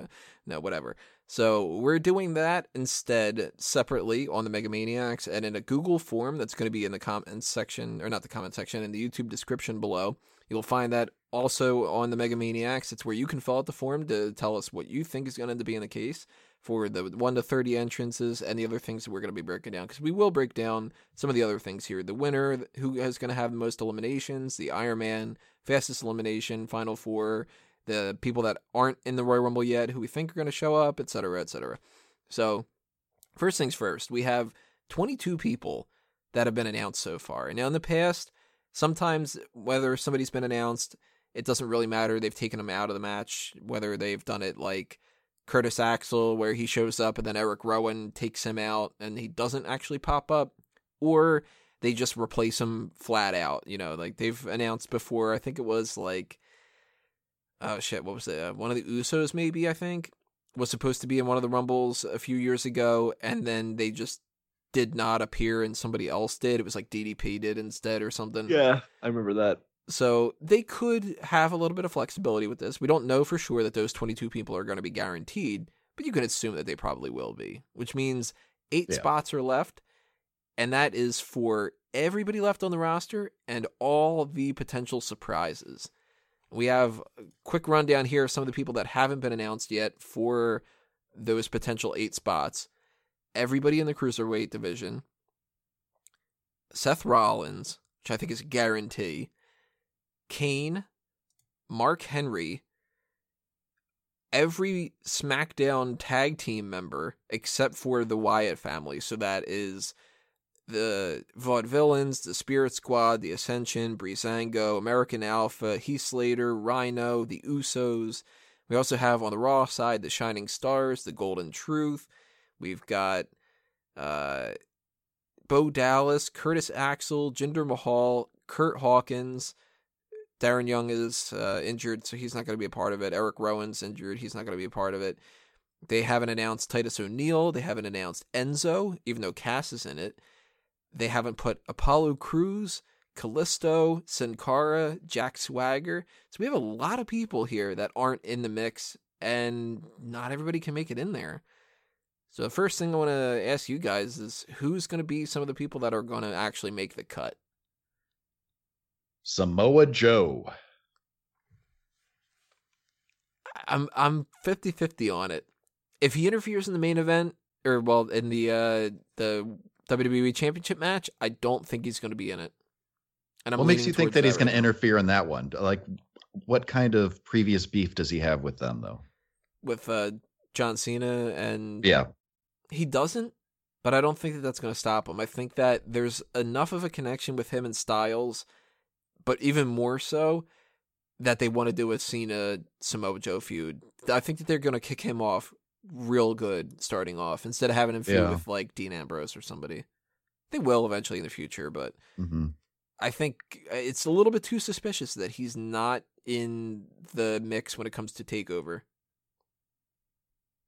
No, whatever. So we're doing that instead separately on the Megamaniacs and in a Google form that's going to be in the comments section, or not the comment section, in the YouTube description below. You'll find that also on the Megamaniacs. It's where you can fill out the form to tell us what you think is going to up being the case for the 1 to 30 entrances and the other things that we're going to be breaking down. Because we will break down some of the other things here. The winner, who is going to have the most eliminations, the Iron Man, fastest elimination, Final Four, the people that aren't in the Royal Rumble yet, who we think are going to show up, etc., etc. So, first things first, we have 22 people that have been announced so far. Now in the past, sometimes whether somebody's been announced, it doesn't really matter. They've taken him out of the match, whether they've done it like Curtis Axel, where he shows up and then Eric Rowan takes him out and he doesn't actually pop up, or they just replace him flat out. You know, like they've announced before. I think it was like, oh shit, what was it? Uh, one of the Usos, maybe I think, was supposed to be in one of the Rumbles a few years ago, and then they just did not appear, and somebody else did. It was like DDP did instead, or something. Yeah, I remember that. So they could have a little bit of flexibility with this. We don't know for sure that those 22 people are going to be guaranteed, but you can assume that they probably will be, which means eight Yeah. spots are left. And that is for everybody left on the roster and all the potential surprises. We have a quick rundown here of some of the people that haven't been announced yet for those potential eight spots. Everybody in the cruiserweight division. Seth Rollins, which I think is a guarantee. Kane, Mark Henry, every SmackDown tag team member except for the Wyatt family. So that is the Vaudevillains, the Spirit Squad, the Ascension, Breezango, American Alpha, Heath Slater, Rhino, the Usos. We also have on the Raw side the Shining Stars, the Golden Truth. We've got uh, Bo Dallas, Curtis Axel, Jinder Mahal, Kurt Hawkins. Darren Young is uh, injured, so he's not going to be a part of it. Eric Rowan's injured, he's not going to be a part of it. They haven't announced Titus O'Neil. They haven't announced Enzo, even though Cass is in it. They haven't put Apollo Crews, Kalisto, Sin Cara, Jack Swagger. So we have a lot of people here that aren't in the mix, and not everybody can make it in there. So the first thing I want to ask you guys is who's going to be some of the people that are going to actually make the cut? Samoa Joe. I'm I'm 50-50 on it. If he interferes in the main event or well in the uh the WWE Championship match, I don't think he's going to be in it. And I'm what makes you think that, that he's going to interfere in that one? Like, what kind of previous beef does he have with them, though? With uh, John Cena and yeah, he doesn't. But I don't think that that's going to stop him. I think that there's enough of a connection with him and Styles, but even more so that they want to do a Cena Samoa Joe feud. I think that they're going to kick him off real good starting off instead of having him feud yeah. with like Dean Ambrose or somebody. They will eventually in the future, but mm-hmm. I think uh, it's a little bit too suspicious that he's not in the mix when it comes to takeover.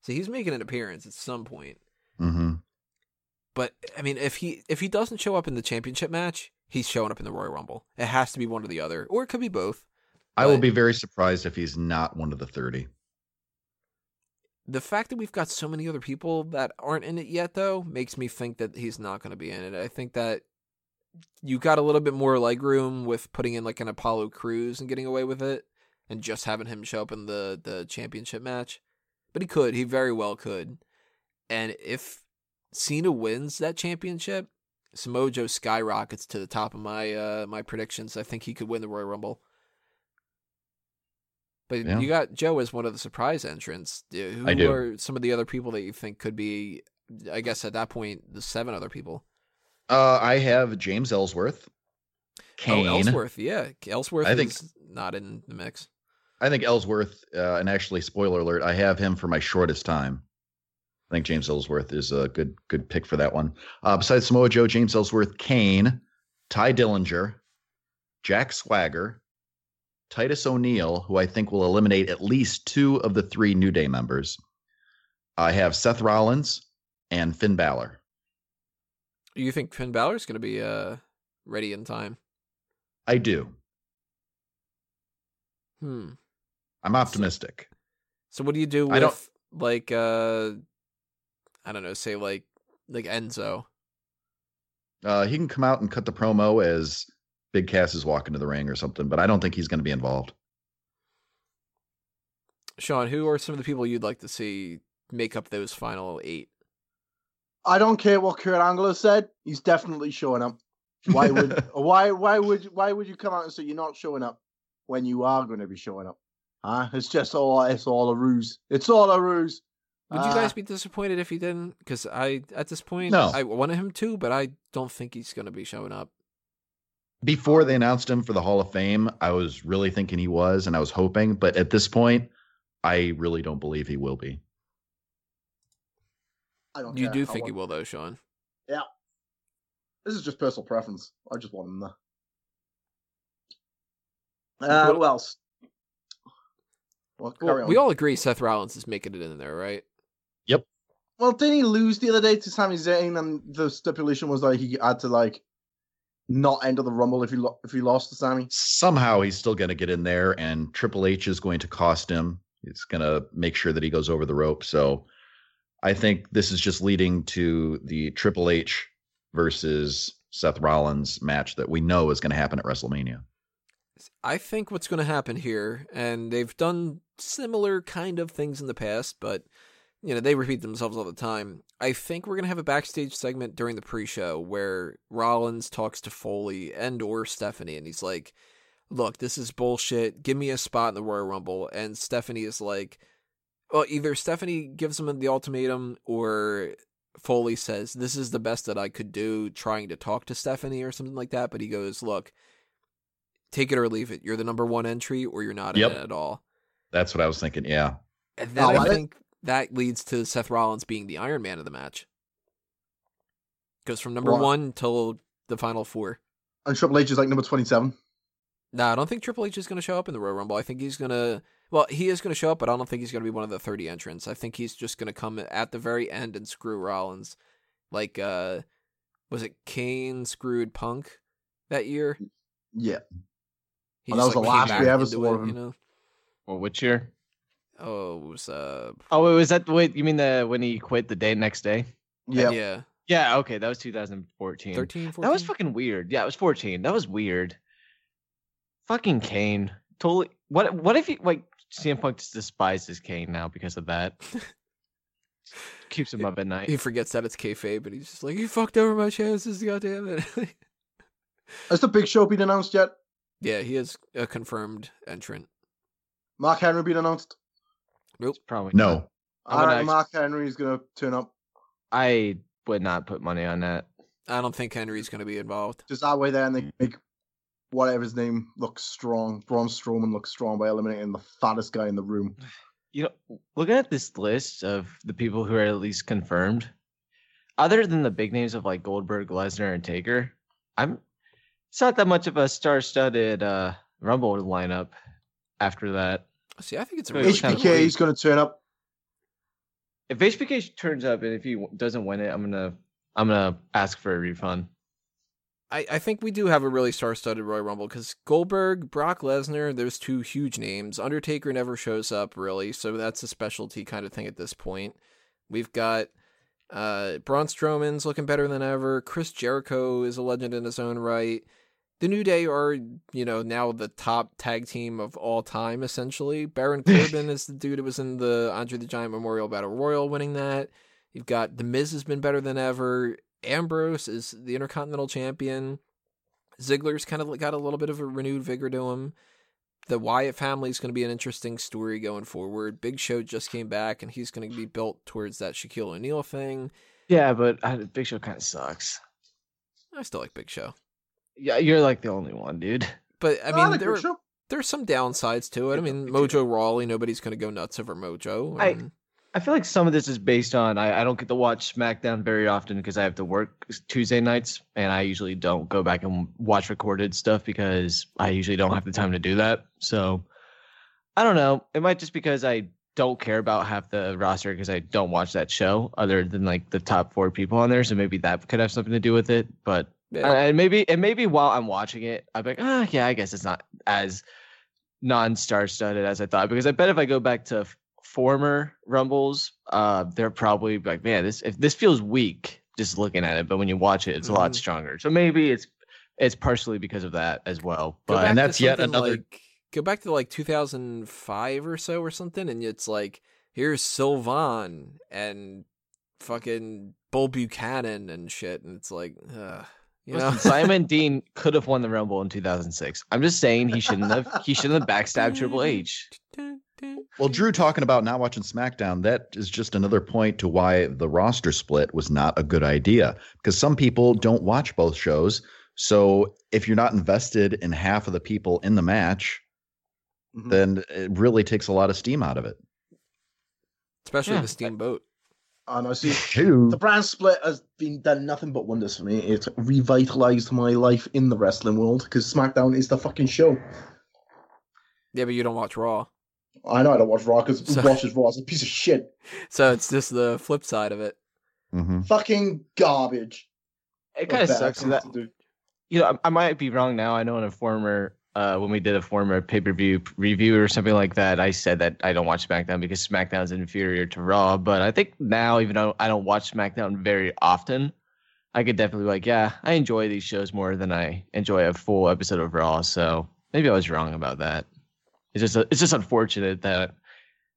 So he's making an appearance at some point. Mm-hmm. But I mean, if he if he doesn't show up in the championship match, he's showing up in the Royal Rumble. It has to be one or the other, or it could be both. I will be very surprised if he's not one of the thirty. The fact that we've got so many other people that aren't in it yet, though, makes me think that he's not going to be in it. I think that you got a little bit more leg room with putting in like an Apollo Crews and getting away with it, and just having him show up in the the championship match. But he could, he very well could. And if Cena wins that championship, Samoa Joe skyrockets to the top of my uh, my predictions. I think he could win the Royal Rumble. But yeah. you got Joe as one of the surprise entrants. Who I do. are some of the other people that you think could be? I guess at that point, the seven other people. Uh, I have James Ellsworth. Kane. Oh, Ellsworth, yeah, Ellsworth I think, not in the mix. I think Ellsworth, uh, and actually, spoiler alert, I have him for my shortest time. I think James Ellsworth is a good good pick for that one. Uh, besides Samoa Joe, James Ellsworth, Kane, Tye Dillinger, Jack Swagger, Titus O'Neil, who I think will eliminate at least two of the three New Day members. I have Seth Rollins and Finn Balor. You think Finn Balor is going to be uh, ready in time? I do. Hmm. I'm optimistic. So, so what do you do with like uh I don't know, say like like Enzo? Uh he can come out and cut the promo as Big Cass is walking to the ring or something, but I don't think he's going to be involved. Sean, who are some of the people you'd like to see make up those final eight? I don't care what Kurt Angle said. He's definitely showing up. Why would why why would why would you come out and say you're not showing up when you are going to be showing up? Huh? It's just all it's all a ruse. It's all a ruse. Would uh, you guys be disappointed if he didn't? Because I at this point no. I wanted him to, but I don't think he's going to be showing up before they announced him for the Hall of Fame, I was really thinking he was, and I was hoping. But at this point, I really don't believe he will be. I don't. You care. do think he will, though, Sean? Yeah. This is just personal preference. I just want him there. Uh, who else? Well, well we all agree Seth Rollins is making it in there, right? Yep. Well, didn't he lose the other day to Sami Zayn, and the stipulation was that he had to like not enter the Rumble if he lo- if he lost to Sami? Somehow he's still going to get in there, and Triple H is going to cost him. It's going to make sure that he goes over the rope. So I think this is just leading to the Triple H versus Seth Rollins match that we know is going to happen at WrestleMania. I think what's going to happen here, and they've done similar kind of things in the past, but you know, they repeat themselves all the time. I think we're gonna have a backstage segment during the pre-show where Rollins talks to Foley and or Stephanie, and he's like, "Look, this is bullshit. Give me a spot in the Royal Rumble." And Stephanie is like, "Well, either Stephanie gives him the ultimatum, or Foley says, This is the best that I could do trying to talk to Stephanie or something like that. But he goes, Look, take it or leave it. You're the number one entry or you're not Yep. in it at all. That's what I was thinking. Yeah. And oh, then Oh, I I- think that leads to Seth Rollins being the Iron Man of the match. Goes from number Well- one till the final four. And Triple H is like number 27. No, I don't think Triple H is going to show up in the Royal Rumble. I think he's going to. Well, he is going to show up, but I don't think he's going to be one of the 30 entrants. I think he's just going to come at the very end and screw Rollins. Like, uh, was it Kane screwed Punk that year? Yeah. He Well, that was the last we ever saw of him. You know? Well, which year? Oh, it was, uh, Oh, wait, was that wait? You mean the when he quit the day next day? Yeah. yeah, Yeah. Okay, that was 2014. 13, 14? That was fucking weird. Yeah, it was 14. That was weird. Fucking Kane. Totally. What? What if he like CM Punk just despises Kane now because of that? Keeps him up at night. He forgets that it's kayfabe, but he's just like, "You fucked over my chances, goddamn it!" Has the Big Show been announced yet? yeah, he is a confirmed entrant. Mark Henry been announced? Nope. Probably No. not. I'm I reckon Mark Henry is going to turn up. I would not put money on that. I don't think Henry's going to be involved. Just that way there and they make whatever his name look strong. Braun Strowman looks strong by eliminating the fattest guy in the room. You know, looking at this list of the people who are at least confirmed, other than the big names of like Goldberg, Lesnar, and Taker, I'm it's not that much of a star-studded uh, Rumble lineup. After that, See, I think it's a Wait, really which kind of HBK complete- is going to turn up. if HBK turns up and if he doesn't win it, I'm gonna I'm gonna ask for a refund. I, I think we do have a really star-studded Royal Rumble because Goldberg, Brock Lesnar, those two huge names. Undertaker never shows up really, so that's a specialty kind of thing at this point. We've got uh, Braun Strowman's looking better than ever. Chris Jericho is a legend in his own right. The New Day are, you know, now the top tag team of all time, essentially. Baron Corbin is the dude who was in the Andre the Giant Memorial Battle Royal winning that. You've got The Miz has been better than ever. Ambrose is the Intercontinental Champion. Ziggler's kind of got a little bit of a renewed vigor to him. The Wyatt family is going to be an interesting story going forward. Big Show just came back, and he's going to be built towards that Shaquille O'Neal thing. Yeah, but uh, Big Show kind of sucks. I still like Big Show, Yeah, you're like the only one, dude. but I I mean, there Big Show. there's some downsides to it. I mean, Mojo Rawley, nobody's going to go nuts over Mojo. I- and- I feel like some of this is based on I, I don't get to watch SmackDown very often because I have to work Tuesday nights and I usually don't go back and watch recorded stuff because I usually don't have the time to do that. So I don't know. It might just because I don't care about half the roster because I don't watch that show other than like the top four people on there. So maybe that could have something to do with it. But yeah. and maybe and maybe while I'm watching it, I'm like, ah, yeah, I guess it's not as non-star studded as I thought. Because I bet if I go back to f- former rumbles, uh, they're probably like, man, this if this feels weak just looking at it, but when you watch it, it's a lot Mhm. stronger. So maybe it's it's partially because of that as well. But and that's yet another- Like, go back to like 2005 or so or something, and it's like here's Sylvan and fucking Bull Buchanan and shit, and it's like, uh, you know, Listen, Simon Dean could have won the Rumble in 2006. I'm just saying he shouldn't have. He shouldn't have backstabbed Triple H. Well, Drew talking about not watching SmackDown, that is just another point to why the roster split was not a good idea. Because some people don't watch both shows. So if you're not invested in half of the people in the match, Mhm. then it really takes a lot of steam out of it. especially Yeah. the Steamboat. And I see True. the brand split has been done nothing but wonders for me. It revitalized my life in the wrestling world because SmackDown is the fucking show. Yeah, but you don't watch Raw, I know I don't watch Raw because So- who watches Raw is a piece of shit. so it's just the flip side of it. hmm Fucking garbage. It kind of sucks that things to do. you know, I, I might be wrong now. I know in a former, uh, when we did a former pay per view review or something like that, I said that I don't watch SmackDown because SmackDown is inferior to Raw. But I think now, even though I don't watch SmackDown very often, I could definitely be like, yeah, I enjoy these shows more than I enjoy a full episode of Raw. So maybe I was wrong about that. It's just, it's just unfortunate that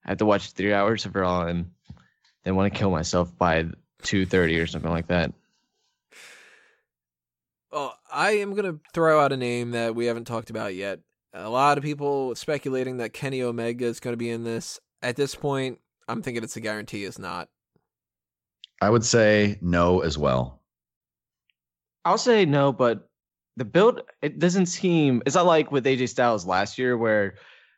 I have to watch three hours of Raw and then want to kill myself by two thirty or something like that. Well, I am gonna throw out a name that we haven't talked about yet. A lot of people speculating that Kenny Omega is going to be in this. At this point, I'm thinking it's a guarantee. Is not. I would say no as well. I'll say no, but the build it doesn't seem. It's not like with AJ Styles last year where,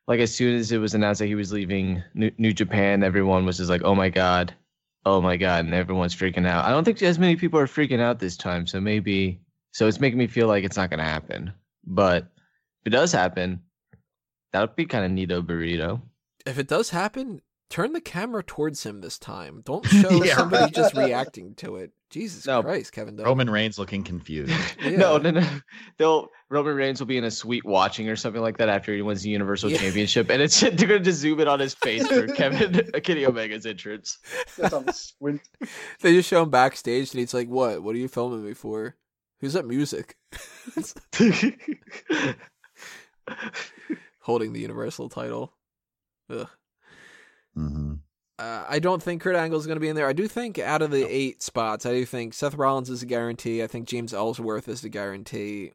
like, as soon as it was announced that he was leaving New, New Japan, everyone was just like, "Oh my god, oh my god," and everyone's freaking out. I don't think as many people are freaking out this time, so maybe. So it's making me feel like it's not going to happen. But if it does happen, that would be kind of neato burrito. If it does happen, turn the camera towards him this time. Don't show Yeah. somebody just reacting to it. Jesus No. Christ, Kevin. Dunn. Roman Reigns looking confused. Yeah. No, no, no. They'll Roman Reigns will be in a suite watching or something like that after he wins the Universal Yeah. Championship, and it's they're gonna just zoom in on his face for Kevin uh, Kenny Omega's entrance. Just have a squint. They just show him backstage, and he's like, "What? What are you filming me for? Who's that music?" Holding the Universal title. Ugh. hmm Uh, I don't think Kurt Angle is going to be in there. I do think out of the eight spots, I do think Seth Rollins is a guarantee. I think James Ellsworth is a guarantee.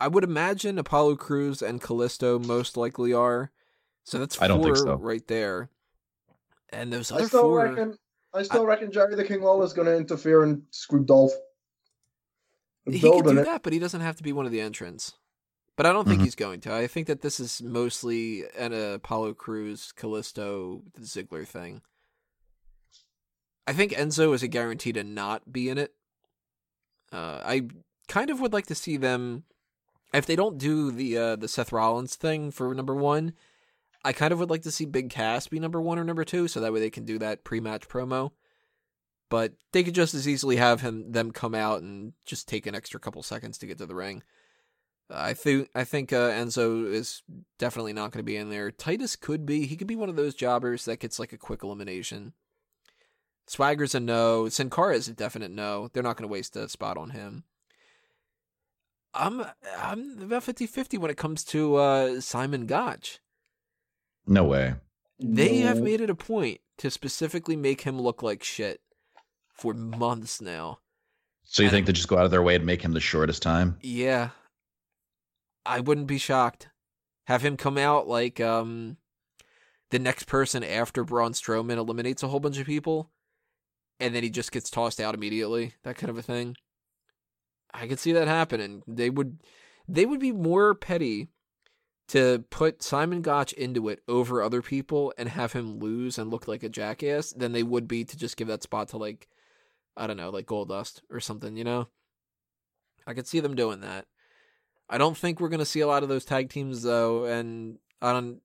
I would imagine Apollo Crews and Kalisto most likely are. So that's four I don't think so. right there. And those I still four, reckon. I still reckon Jerry the King Lawler's going to interfere and screw Dolph. He could building do it. that, but he doesn't have to be one of the entrants. But I don't think Mhm. he's going to. I think that this is mostly an Apollo Crews, Kalisto, Ziggler thing. I think Enzo is a guarantee to not be in it. Uh, I kind of would like to see them, if they don't do the uh, the Seth Rollins thing for number one. I kind of would like to see Big Cass be number one or number two, so that way they can do that pre-match promo. But they could just as easily have him them come out and just take an extra couple seconds to get to the ring. I think I think uh, Enzo is definitely not going to be in there. Titus could be. He could be one of those jobbers that gets like a quick elimination. Swagger's a no. Sin Cara is a definite no. They're not going to waste a spot on him. I'm I'm about 50-50 when it comes to uh, Simon Gotch. No way. They have made it a point to specifically make him look like shit for months now. So you And- think they just go out of their way to make him the shortest time? Yeah. I wouldn't be shocked. Have him come out like um the next person after Braun Strowman eliminates a whole bunch of people and then he just gets tossed out immediately. That kind of a thing. I could see that happening. They would they would be more petty to put Simon Gotch into it over other people and have him lose and look like a jackass than they would be to just give that spot to like I don't know, like Goldust or something, you know? I could see them doing that. I don't think we're going to see a lot of those tag teams though, and I don't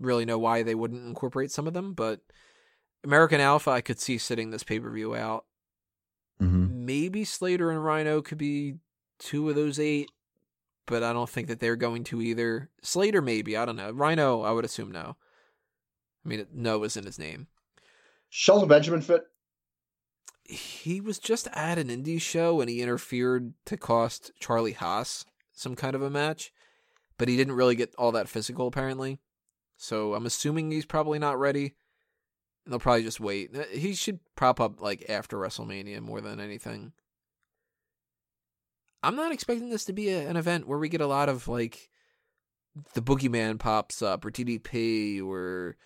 really know why they wouldn't incorporate some of them, but American Alpha I could see sitting this pay-per-view out. hmm Maybe Slater and Rhino could be two of those eight, but I don't think that they're going to either. Slater maybe, I don't know. Rhino, I would assume no. I mean, no is in his name. Shelton Benjamin fit. He was just at an indie show and he interfered to cost Charlie Haas some kind of a match, but he didn't really get all that physical apparently. So I'm assuming he's probably not ready. And they'll probably just wait. Uh, He should prop up like after WrestleMania more than anything. I'm not expecting this to be a, an event where we get a lot of like the Boogeyman pops up or DDP or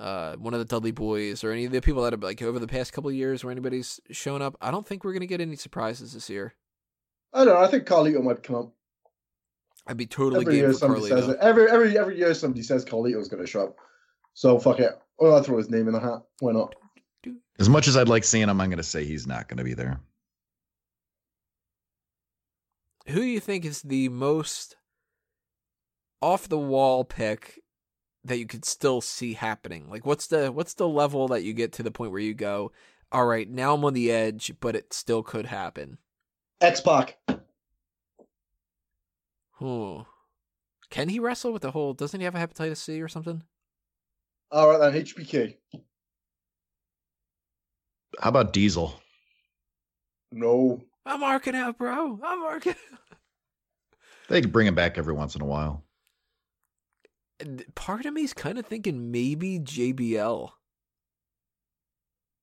uh, one of the Dudley Boys or any of the people that have like over the past couple of years where anybody's shown up. I don't think we're gonna get any surprises this year. I don't know. I think Carlito might come up. I'd be totally Every year game for somebody says Carlito. it. Every every every year somebody says Carlito's going to show up. So fuck it. Well, I'll throw his name in the hat. Why not? As much as I'd like seeing him, I'm going to say he's not going to be there. Who do you think is the most off the wall pick that you could still see happening? Like what's the what's the level that you get to the point where you go, all right, now I'm on the edge, but it still could happen. X Pac. Hmm. Can he wrestle with the whole? Doesn't he have a hepatitis C or something? All right then. HBK. How about Diesel? No. I'm marking out, bro. I'm marking. They could bring him back every once in a while. And Part of me's kind of thinking maybe JBL.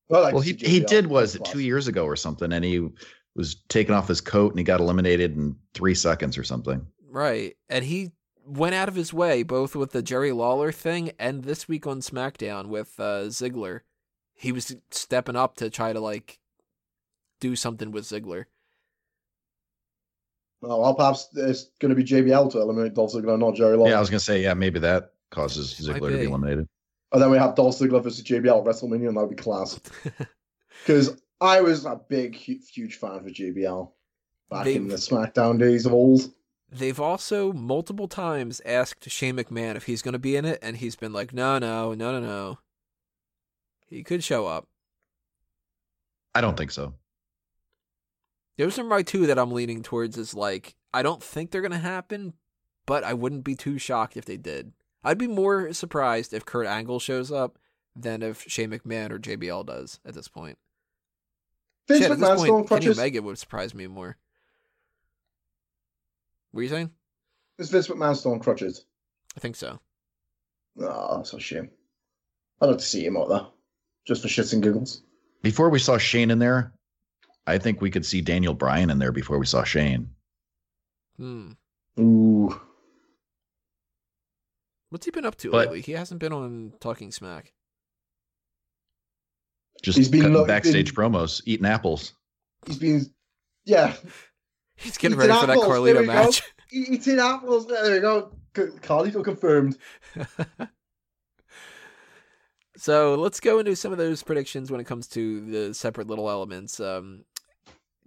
Well, Well, he CJBL. he did was it two years ago or something, and he was taking off his coat and he got eliminated in three seconds or something. Right. And he went out of his way, both with the Jerry Lawler thing and this week on SmackDown with uh, Ziggler. He was stepping up to try to, like, do something with Ziggler. Oh, well, perhaps it's going to be JBL to eliminate Dolph Ziggler, not Jerry Lawler. Yeah, I was gonna say, yeah, maybe that causes Ziggler to be. be eliminated. And then we have Dolph Ziggler versus JBL at WrestleMania, and that would be class. Because I was a big, huge fan of JBL back They- in the SmackDown days of old. They've also multiple times asked Shane McMahon if he's going to be in it, and he's been like, no, no, no, no, no. He could show up. I don't think so. Those are my two that I'm leaning towards. Is like, I don't think they're going to happen, but I wouldn't be too shocked if they did. I'd be more surprised if Kurt Angle shows up than if Shane McMahon or JBL does at this point. Vince Shit, at this McMahon still on point, Kenny crutches. Omega would surprise me more. What are you saying? Is Vince McMahon still on crutches? I think so. Oh, that's a shame. I'd like to see him out there, just for shits and giggles. Before we saw Shane in there, I think we could see Daniel Bryan in there before we saw Shane. Hmm. Ooh. What's he been up to But- lately? He hasn't been on Talking Smack. Just He's been cutting lo- backstage been- promos, eating apples. He's been, yeah, He's getting Eating ready for that apples, there Carlito we go. match. eating apples. There we go. Carlito confirmed. so let's go into some of those predictions when it comes to the separate little elements. Um,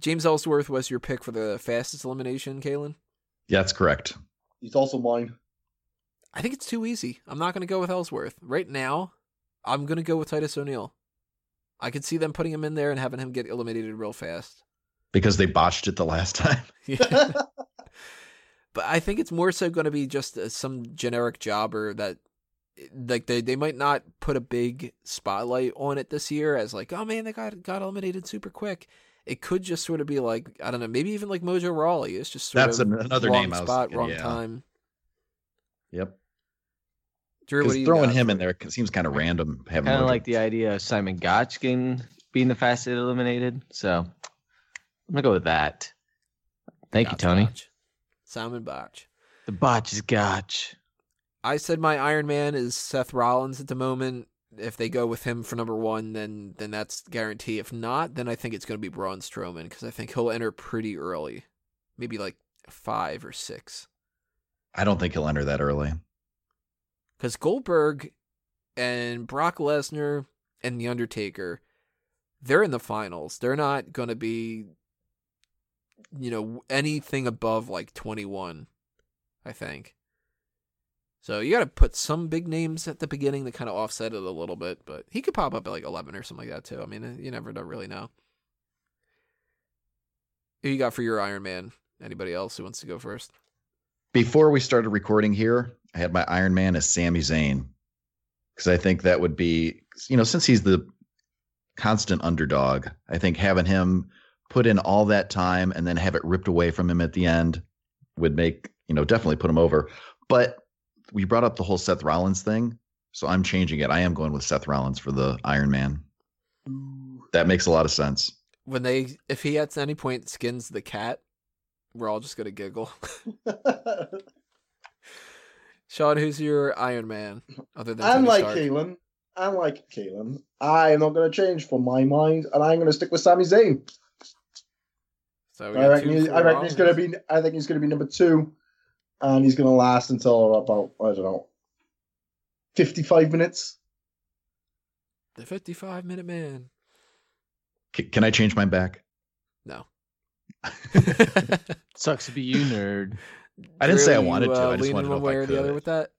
James Ellsworth was your pick for the fastest elimination, Kalen. Yeah, that's correct. He's also mine. I think it's too easy. I'm not going to go with Ellsworth right now. I'm going to go with Titus O'Neil. I could see them putting him in there and having him get eliminated real fast. Because they botched it the last time. Yeah. but I think it's more so going to be just uh, some generic jobber that like they they might not put a big spotlight on it this year as like oh man they got got eliminated super quick. It could just sort of be like I don't know maybe even like Mojo Rawley. It's just sort That's of an- another wrong name I was spot thinking, wrong yeah. time. Yep. Drew, what Because do you throwing him for in it? there seems kind of random. Having Kind of like the idea of Simon Gotch getting being the fastest eliminated. So I'm gonna go with that. Thank you, Tony. Botch. Simon Botch. The botch is Gotch. I said my Iron Man is Seth Rollins at the moment. If they go with him for number one, then then that's guarantee. If not, then I think it's going to be Braun Strowman because I think he'll enter pretty early, maybe like five or six. I don't think he'll enter that early. Because Goldberg and Brock Lesnar and The Undertaker, they're in the finals. They're not going to be, you know, anything above like 21, I think. So you got to put some big names at the beginning to kind of offset it a little bit, but he could pop up at like 11 or something like that too. I mean, you never really know. Who you got for your Iron Man? Anybody else who wants to go first? Before we started recording here, I had my Iron Man as Sami Zayn. Because I think that would be, you know, since he's the constant underdog, I think having him put in all that time and then have it ripped away from him at the end would make, you know, definitely put him over. But we brought up the whole Seth Rollins thing. So I'm changing it. I am going with Seth Rollins for the Iron Man. That makes a lot of sense. When they, if he at any point skins the cat, we're all just gonna giggle. Sean, who's your Iron Man other than I'm like Stark? Kalen. I'm like Kalen. I am not going to change from my mind, and I'm going to stick with Sami Zayn. So I got reckon, he, I reckon he's going to be. I think he's going to be number two, and he's going to last until about I don't know, fifty-five minutes. the 55 minute man. C- can I change my back? No. Sucks to be you, nerd. I didn't say I wanted you, to. uh, I just wanted to know one if I way or the other could. with that.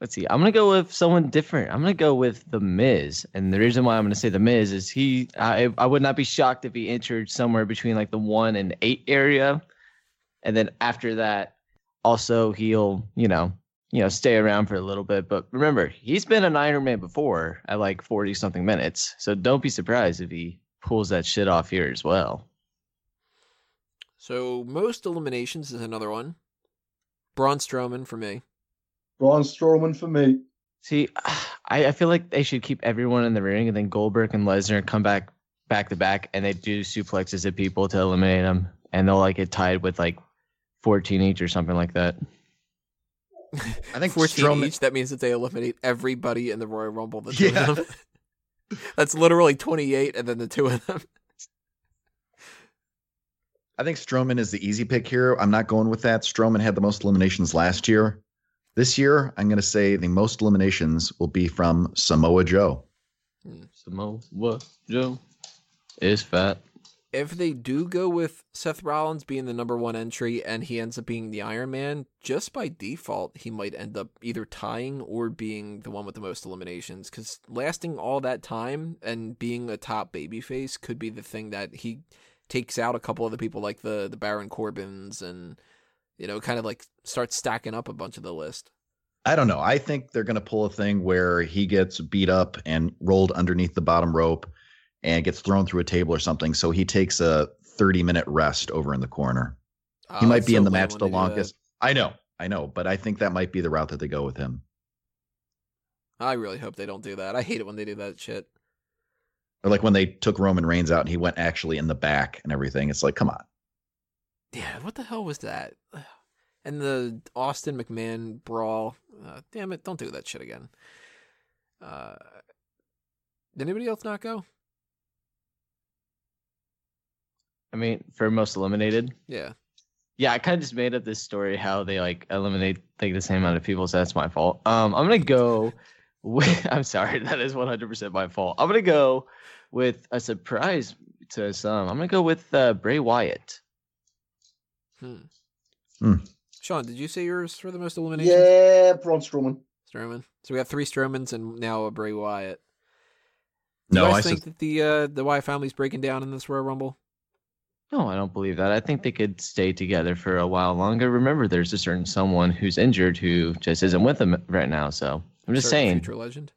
Let's see. I'm gonna go with someone different. I'm gonna go with the Miz, and the reason why I'm gonna say the Miz is he. I I would not be shocked if he entered somewhere between like the one and eight area, and then after that, also he'll you know you know stay around for a little bit. But remember, he's been an Iron Man before at like 40 something minutes, so don't be surprised if he pulls that shit off here as well. So most eliminations is another one. Braun Strowman for me. Braun Strowman for me. See, I, I feel like they should keep everyone in the ring, and then Goldberg and Lesnar come back back to back, and they do suplexes at people to eliminate them, and they'll like get tied with like 14 each or something like that. I think 14 Strowman, each. That means that they eliminate everybody in the Royal Rumble. The two Yeah. of them. That's literally 28, and then the two of them. I think Strowman is the easy pick here. I'm not going with that. Strowman had the most eliminations last year. This year, I'm going to say the most eliminations will be from Samoa Joe. Hmm. Samoa Joe is fat. If they do go with Seth Rollins being the number one entry and he ends up being the Iron Man, just by default, he might end up either tying or being the one with the most eliminations. Because lasting all that time and being a top babyface could be the thing that he takes out a couple of the people like the the Baron Corbins and you know kind of like starts stacking up a bunch of the list. I don't know. I think they're going to pull a thing where he gets beat up and rolled underneath the bottom rope and gets thrown through a table or something. So he takes a 30 minute rest over in the corner. He Oh, might be so in the match the they do that. longest. I know, I know, but I think that might be the route that they go with him. I really hope they don't do that. I hate it when they do that shit. Or like when they took Roman Reigns out and he went actually in the back and everything. It's like, come on. Yeah, what the hell was that? And the Austin McMahon brawl. Uh, damn it! Don't do that shit again. Uh, did anybody else not go? I mean, for most eliminated. Yeah. Yeah, I kind of just made up this story how they like eliminate like the same amount of people, so that's my fault. Um, I'm gonna go. With, I'm sorry, that is 100% my fault. I'm gonna go with a surprise to some. I'm gonna go with uh, Bray Wyatt. Hmm. Hmm. Sean, did you say yours for the most eliminations? Yeah, Braun Strowman. Strowman. So we got three Strowmans and now a Bray Wyatt. Do No, you I think said, that the uh, the Wyatt family's breaking down in this Royal Rumble? No, I don't believe that. I think they could stay together for a while longer. Remember, there's a certain someone who's injured who just isn't with them right now. So I'm just Certain saying, future legend.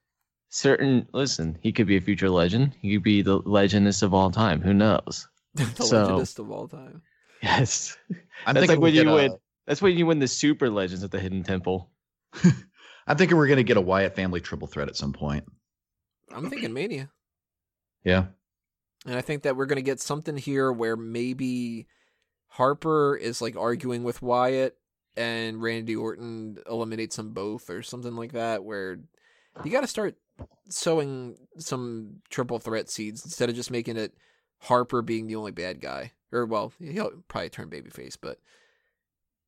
certain. Listen, he could be a future legend. He could be the legendist of all time. Who knows? the So- legendest of all time. Yes, I'm that's like when get you a- win. That's when you win the super legends at the Hidden Temple. I'm thinking we're going to get a Wyatt family triple threat at some point. I'm thinking Mania. Yeah. And I think that we're going to get something here where maybe Harper is like arguing with Wyatt and Randy Orton eliminates them both or something like that where you got to start sowing some triple threat seeds instead of just making it Harper being the only bad guy. Or well, he'll probably turn babyface, but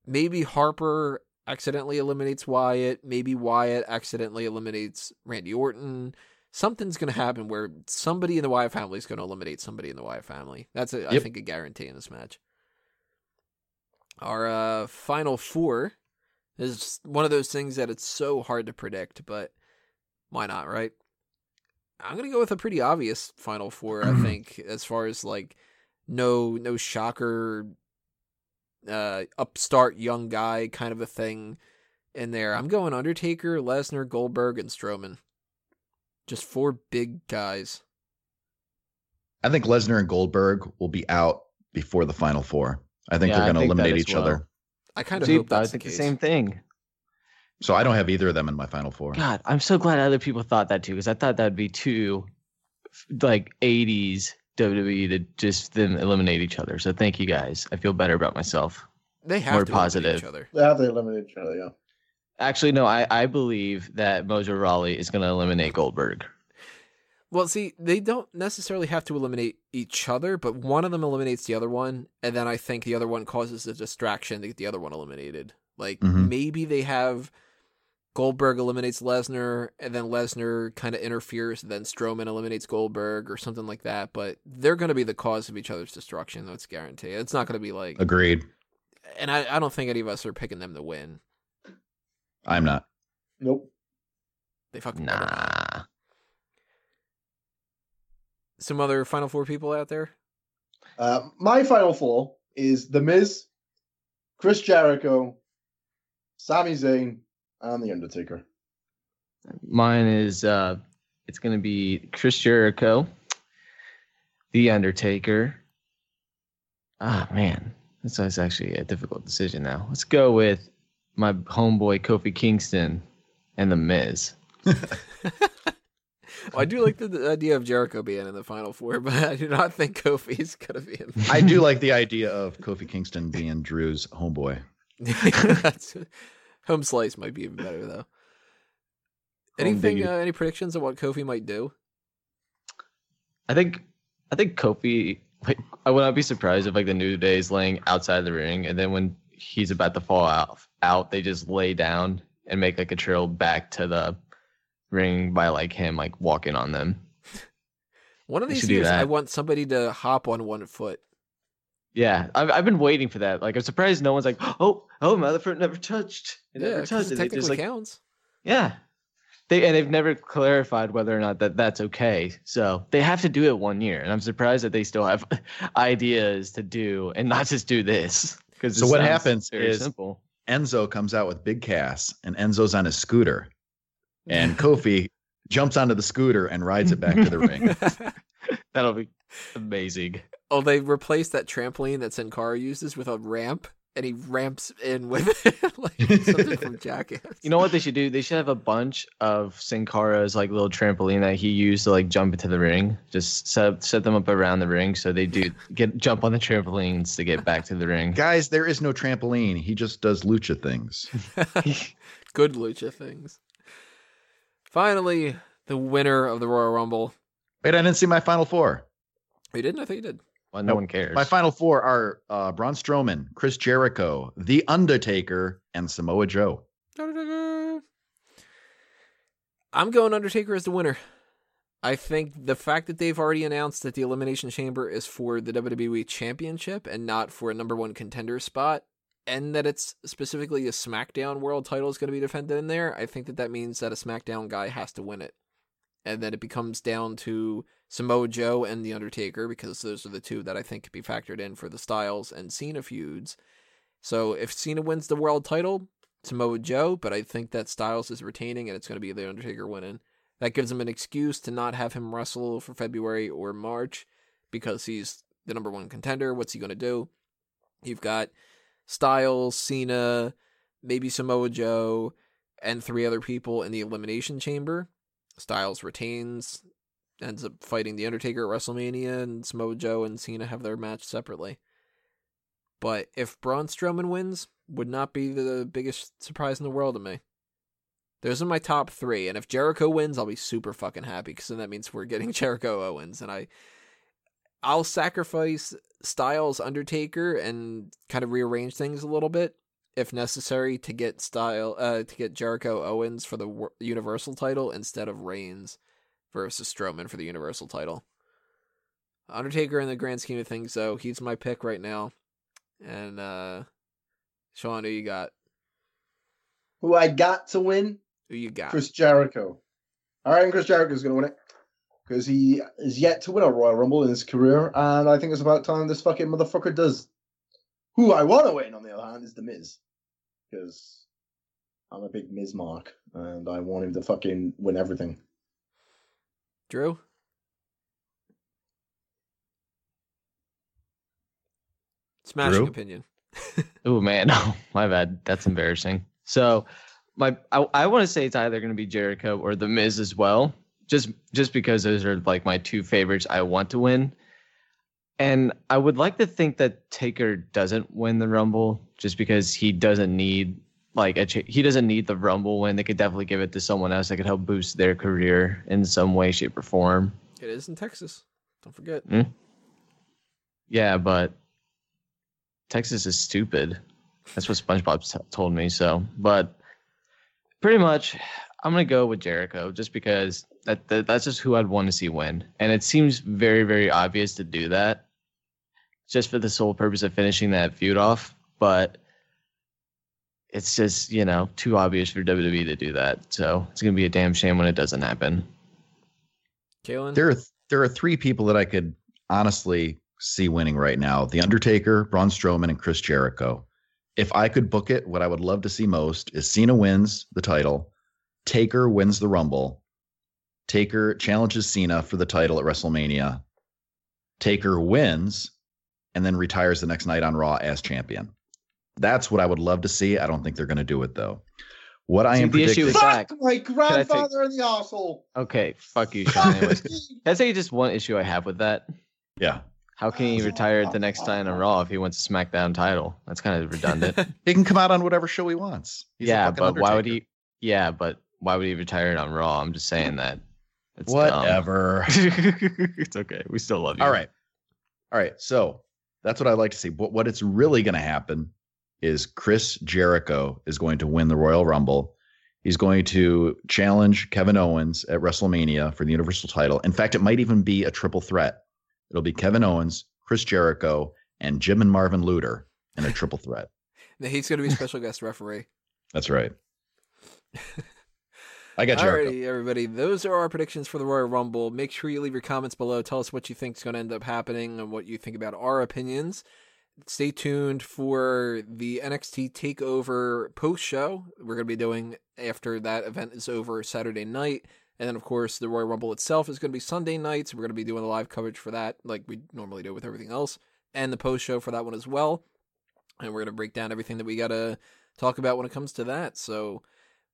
maybe Harper accidentally eliminates Wyatt, maybe Wyatt accidentally eliminates Randy Orton something's going to happen where somebody in the Wyatt family is going to eliminate somebody in the Wyatt family. That's, a, I Yep. think, a guarantee in this match. Our uh, final four is one of those things that it's so hard to predict, but why not, right? I'm gonna go with a pretty obvious final four. I think as far as like no no shocker, uh, upstart young guy kind of a thing in there. I'm going Undertaker, Lesnar, Goldberg, and Strowman. Just four big guys. I think Lesnar and Goldberg will be out before the final four. I think Yeah, they're going to eliminate each well. other. I kind of See, hope I that's think the the same thing. So I don't have either of them in my final four. God, I'm so glad other people thought that too, because I thought that'd be too like 80s WWE to just them eliminate each other. So thank you guys. I feel better about myself. They have more to eliminate positive. each other. They have to eliminate each other, yeah. Actually, no, I, I believe that Mojo Rawley is going to eliminate Goldberg. Well, see, they don't necessarily have to eliminate each other, but one of them eliminates the other one, and then I think the other one causes a distraction to get the other one eliminated. Like Mhm. maybe they have Goldberg eliminates Lesnar, and then Lesnar kind of interferes, and then Strowman eliminates Goldberg or something like that. But they're going to be the cause of each other's destruction. That's guaranteed. It's not going to be like, Agreed. and I, I don't think any of us are picking them to win. I'm not. Nope. They fucking better. Nah. Some other Final Four people out there. Uh, my final four is The Miz, Chris Jericho, Sami Zayn, and The Undertaker. Mine is uh it's gonna be Chris Jericho, The Undertaker. Ah man, this is actually a difficult decision now. Let's go with my homeboy Kofi Kingston and The Miz. Well, I do like the, the idea of Jericho being in the Final Four, but I do not think Kofi's gonna be in. I do like the idea of Kofi Kingston being Drew's homeboy. Home slice might be even better though. Anything? Uh, any predictions of what Kofi might do? I think I think Kofi like I would not be surprised if like the New Day is laying outside the ring, and then when he's about to fall out, out they just lay down and make like a trail back to the ring by like him like walking on them. One of these should years, I want somebody to hop on one foot. Yeah, I've I've been waiting for that. Like I'm surprised no one's like, oh oh my other foot never touched. It Yeah, never 'cause touched. it And they technically just like counts. yeah. They and they've never clarified whether or not that that's okay. So they have to do it one year, and I'm surprised that they still have ideas to do and not just do this. Because So what happens very is- simple. Enzo comes out with Big Cass, and Enzo's on his scooter, and Kofi jumps onto the scooter and rides it back to the ring. That'll be amazing. oh, they replaced that trampoline that Sin Cara uses with a ramp, and he ramps in with it like something from Jackass. You know what they should do? They should have a bunch of Sin Cara's like little trampoline that he used to like jump into the ring. Just set up, set them up around the ring so they do get jump on the trampolines to get back to the ring. Guys, there is no trampoline. He just does lucha things. Good lucha things. Finally, the winner of the Royal Rumble. Wait, I didn't see my final four. You didn't? I think you did. Well, no Nope. one cares. My final four are uh, Braun Strowman, Chris Jericho, The Undertaker, and Samoa Joe. I'm going Undertaker as the winner. I think the fact that they've already announced that the Elimination Chamber is for the WWE Championship and not for a number one contender spot, and that it's specifically a SmackDown World Title is going to be defended in there, I think that that means that a SmackDown guy has to win it, and that it becomes down to Samoa Joe and the Undertaker because those are the two that I think could be factored in for the Styles and Cena feuds. So if Cena wins the world title, Samoa Joe, but I think that Styles is retaining and it's going to be the Undertaker winning. That gives him an excuse to not have him wrestle for February or March because he's the number one contender. What's he going to do? You've got Styles, Cena, maybe Samoa Joe, and three other people in the Elimination Chamber. Styles retains, ends up fighting the Undertaker at WrestleMania, and Samoa Joe and Cena have their match separately. But if Braun Strowman wins, would not be the biggest surprise in the world to me. Those are my top three, and if Jericho wins, I'll be super fucking happy because then that means we're getting Jericho Owens, and I, I'll sacrifice Styles Undertaker and kind of rearrange things a little bit if necessary to get style uh to get Jericho Owens for the Universal title instead of Reigns versus Strowman for the Universal title. Undertaker in the grand scheme of things, though, he's my pick right now. And uh Sean, who you got? Who I got to win? Who you got? Chris Jericho. All right, and Chris Jericho's going to win it because he is yet to win a Royal Rumble in his career, and I think it's about time this fucking motherfucker does. Who I want to win, on the other hand, is The Miz because I'm a big Miz mark, and I want him to fucking win everything. Drew? Smashing Drew? opinion. Oh man, oh, my bad. That's embarrassing. So, my I, I want to say it's either going to be Jericho or The Miz as well. Just just because those are like my two favorites I want to win. And I would like to think that Taker doesn't win the Rumble just because he doesn't need like a ch- he doesn't need the Rumble win. They could definitely give it to someone else that could help boost their career in some way, shape, or form. It is in Texas. Don't forget. Hmm? Yeah, but Texas is stupid. That's what SpongeBob t- told me. So, but pretty much, I'm gonna go with Jericho just because that, that that's just who I'd want to see win, and it seems very very obvious to do that, just for the sole purpose of finishing that feud off. But it's just you know too obvious for WWE to do that. So it's gonna be a damn shame when it doesn't happen. Kalen? There are there are three people that I could honestly see winning right now: The Undertaker, Braun Strowman, and Chris Jericho. If I could book it, what I would love to see most is Cena wins the title, Taker wins the Rumble, Taker challenges Cena for the title at WrestleMania, Taker wins, and then retires the next night on Raw as champion. That's what I would love to see. I don't think they're going to do it though. What I am the issue predicting. is that- Fuck my take- grandfather in the asshole. Okay, fuck you, Sean. Anyways, can I say just one issue I have with that? yeah, How can he retire at the next time on Raw if he wins a SmackDown title? That's kind of redundant. he can come out on whatever show he wants. He's yeah, fucking but why would he? Yeah, but why would he retire it on Raw? I'm just saying that. It's dumb. Whatever. it's okay. We still love you. All right. All right, so that's what I'd like to see. But what it's really going to happen is Chris Jericho is going to win the Royal Rumble. He's going to challenge Kevin Owens at WrestleMania for the Universal title. In fact, it might even be a triple threat. It'll be Kevin Owens, Chris Jericho, and Jim and Marvin Luter in a triple threat. He's going to be special guest referee. That's right. I got you. Alrighty, everybody. Those are our predictions for the Royal Rumble. Make sure you leave your comments below. Tell us what you think is going to end up happening and what you think about our opinions. Stay tuned for the NXT Takeover post show. We're going to be doing after that event is over Saturday night. And then, of course, the Royal Rumble itself is going to be Sunday night. So we're going to be doing the live coverage for that, like we normally do with everything else, and the post show for that one as well. And we're going to break down everything that we got to talk about when it comes to that. So,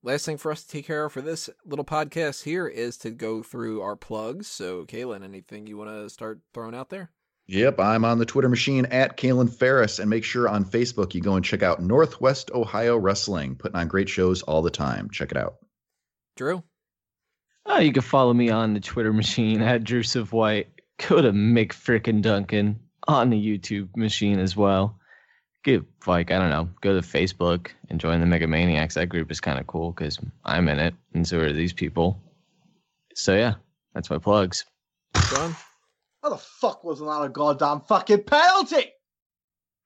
last thing for us to take care of for this little podcast here is to go through our plugs. So, Kalen, anything you want to start throwing out there? Yep, I'm on the Twitter machine at Kalen Ferris, and make sure on Facebook you go and check out Northwest Ohio Wrestling, putting on great shows all the time. Check it out. Drew? Oh, you can follow me on the Twitter machine at Drew White. Go to Mick Frickin' Duncan on the YouTube machine as well. Get like I don't know, go to Facebook and join the Mega Maniacs. That group is kind of cool because I'm in it, and so are these people. So yeah, that's my plugs. John? How the fuck wasn't that a goddamn fucking penalty?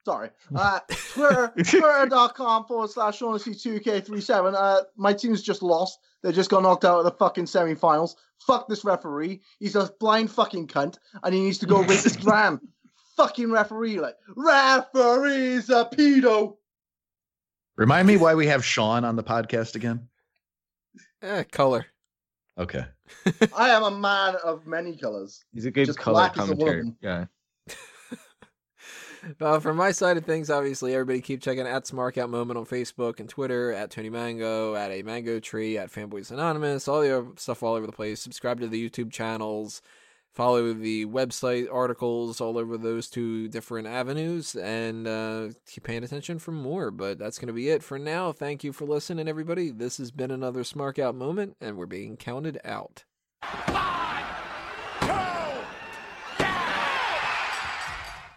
Sorry. Uh, Twitter, twitter.com forward slash Shaughnessy2K37. Uh, my team's just lost. They just got knocked out of the fucking semifinals. Fuck this referee. He's a blind fucking cunt, and he needs to go race his gran. Fucking referee, like, referee's a pedo. Remind me why we have Sean on the podcast again. Eh, color. Okay. I am a man of many colors. He's a good Just color black is the commentary woman. guy. Uh, from my side of things, obviously, everybody keep checking at Smark Out Moment on Facebook and Twitter, at Tony Mango, at A Mango Tree, at Fanboys Anonymous, all the stuff all over the place. Subscribe to the YouTube channels, follow the website articles all over those two different avenues, and uh, keep paying attention for more. But that's going to be it for now. Thank you for listening, everybody. This has been another Smark Out Moment, and we're being counted out. Five,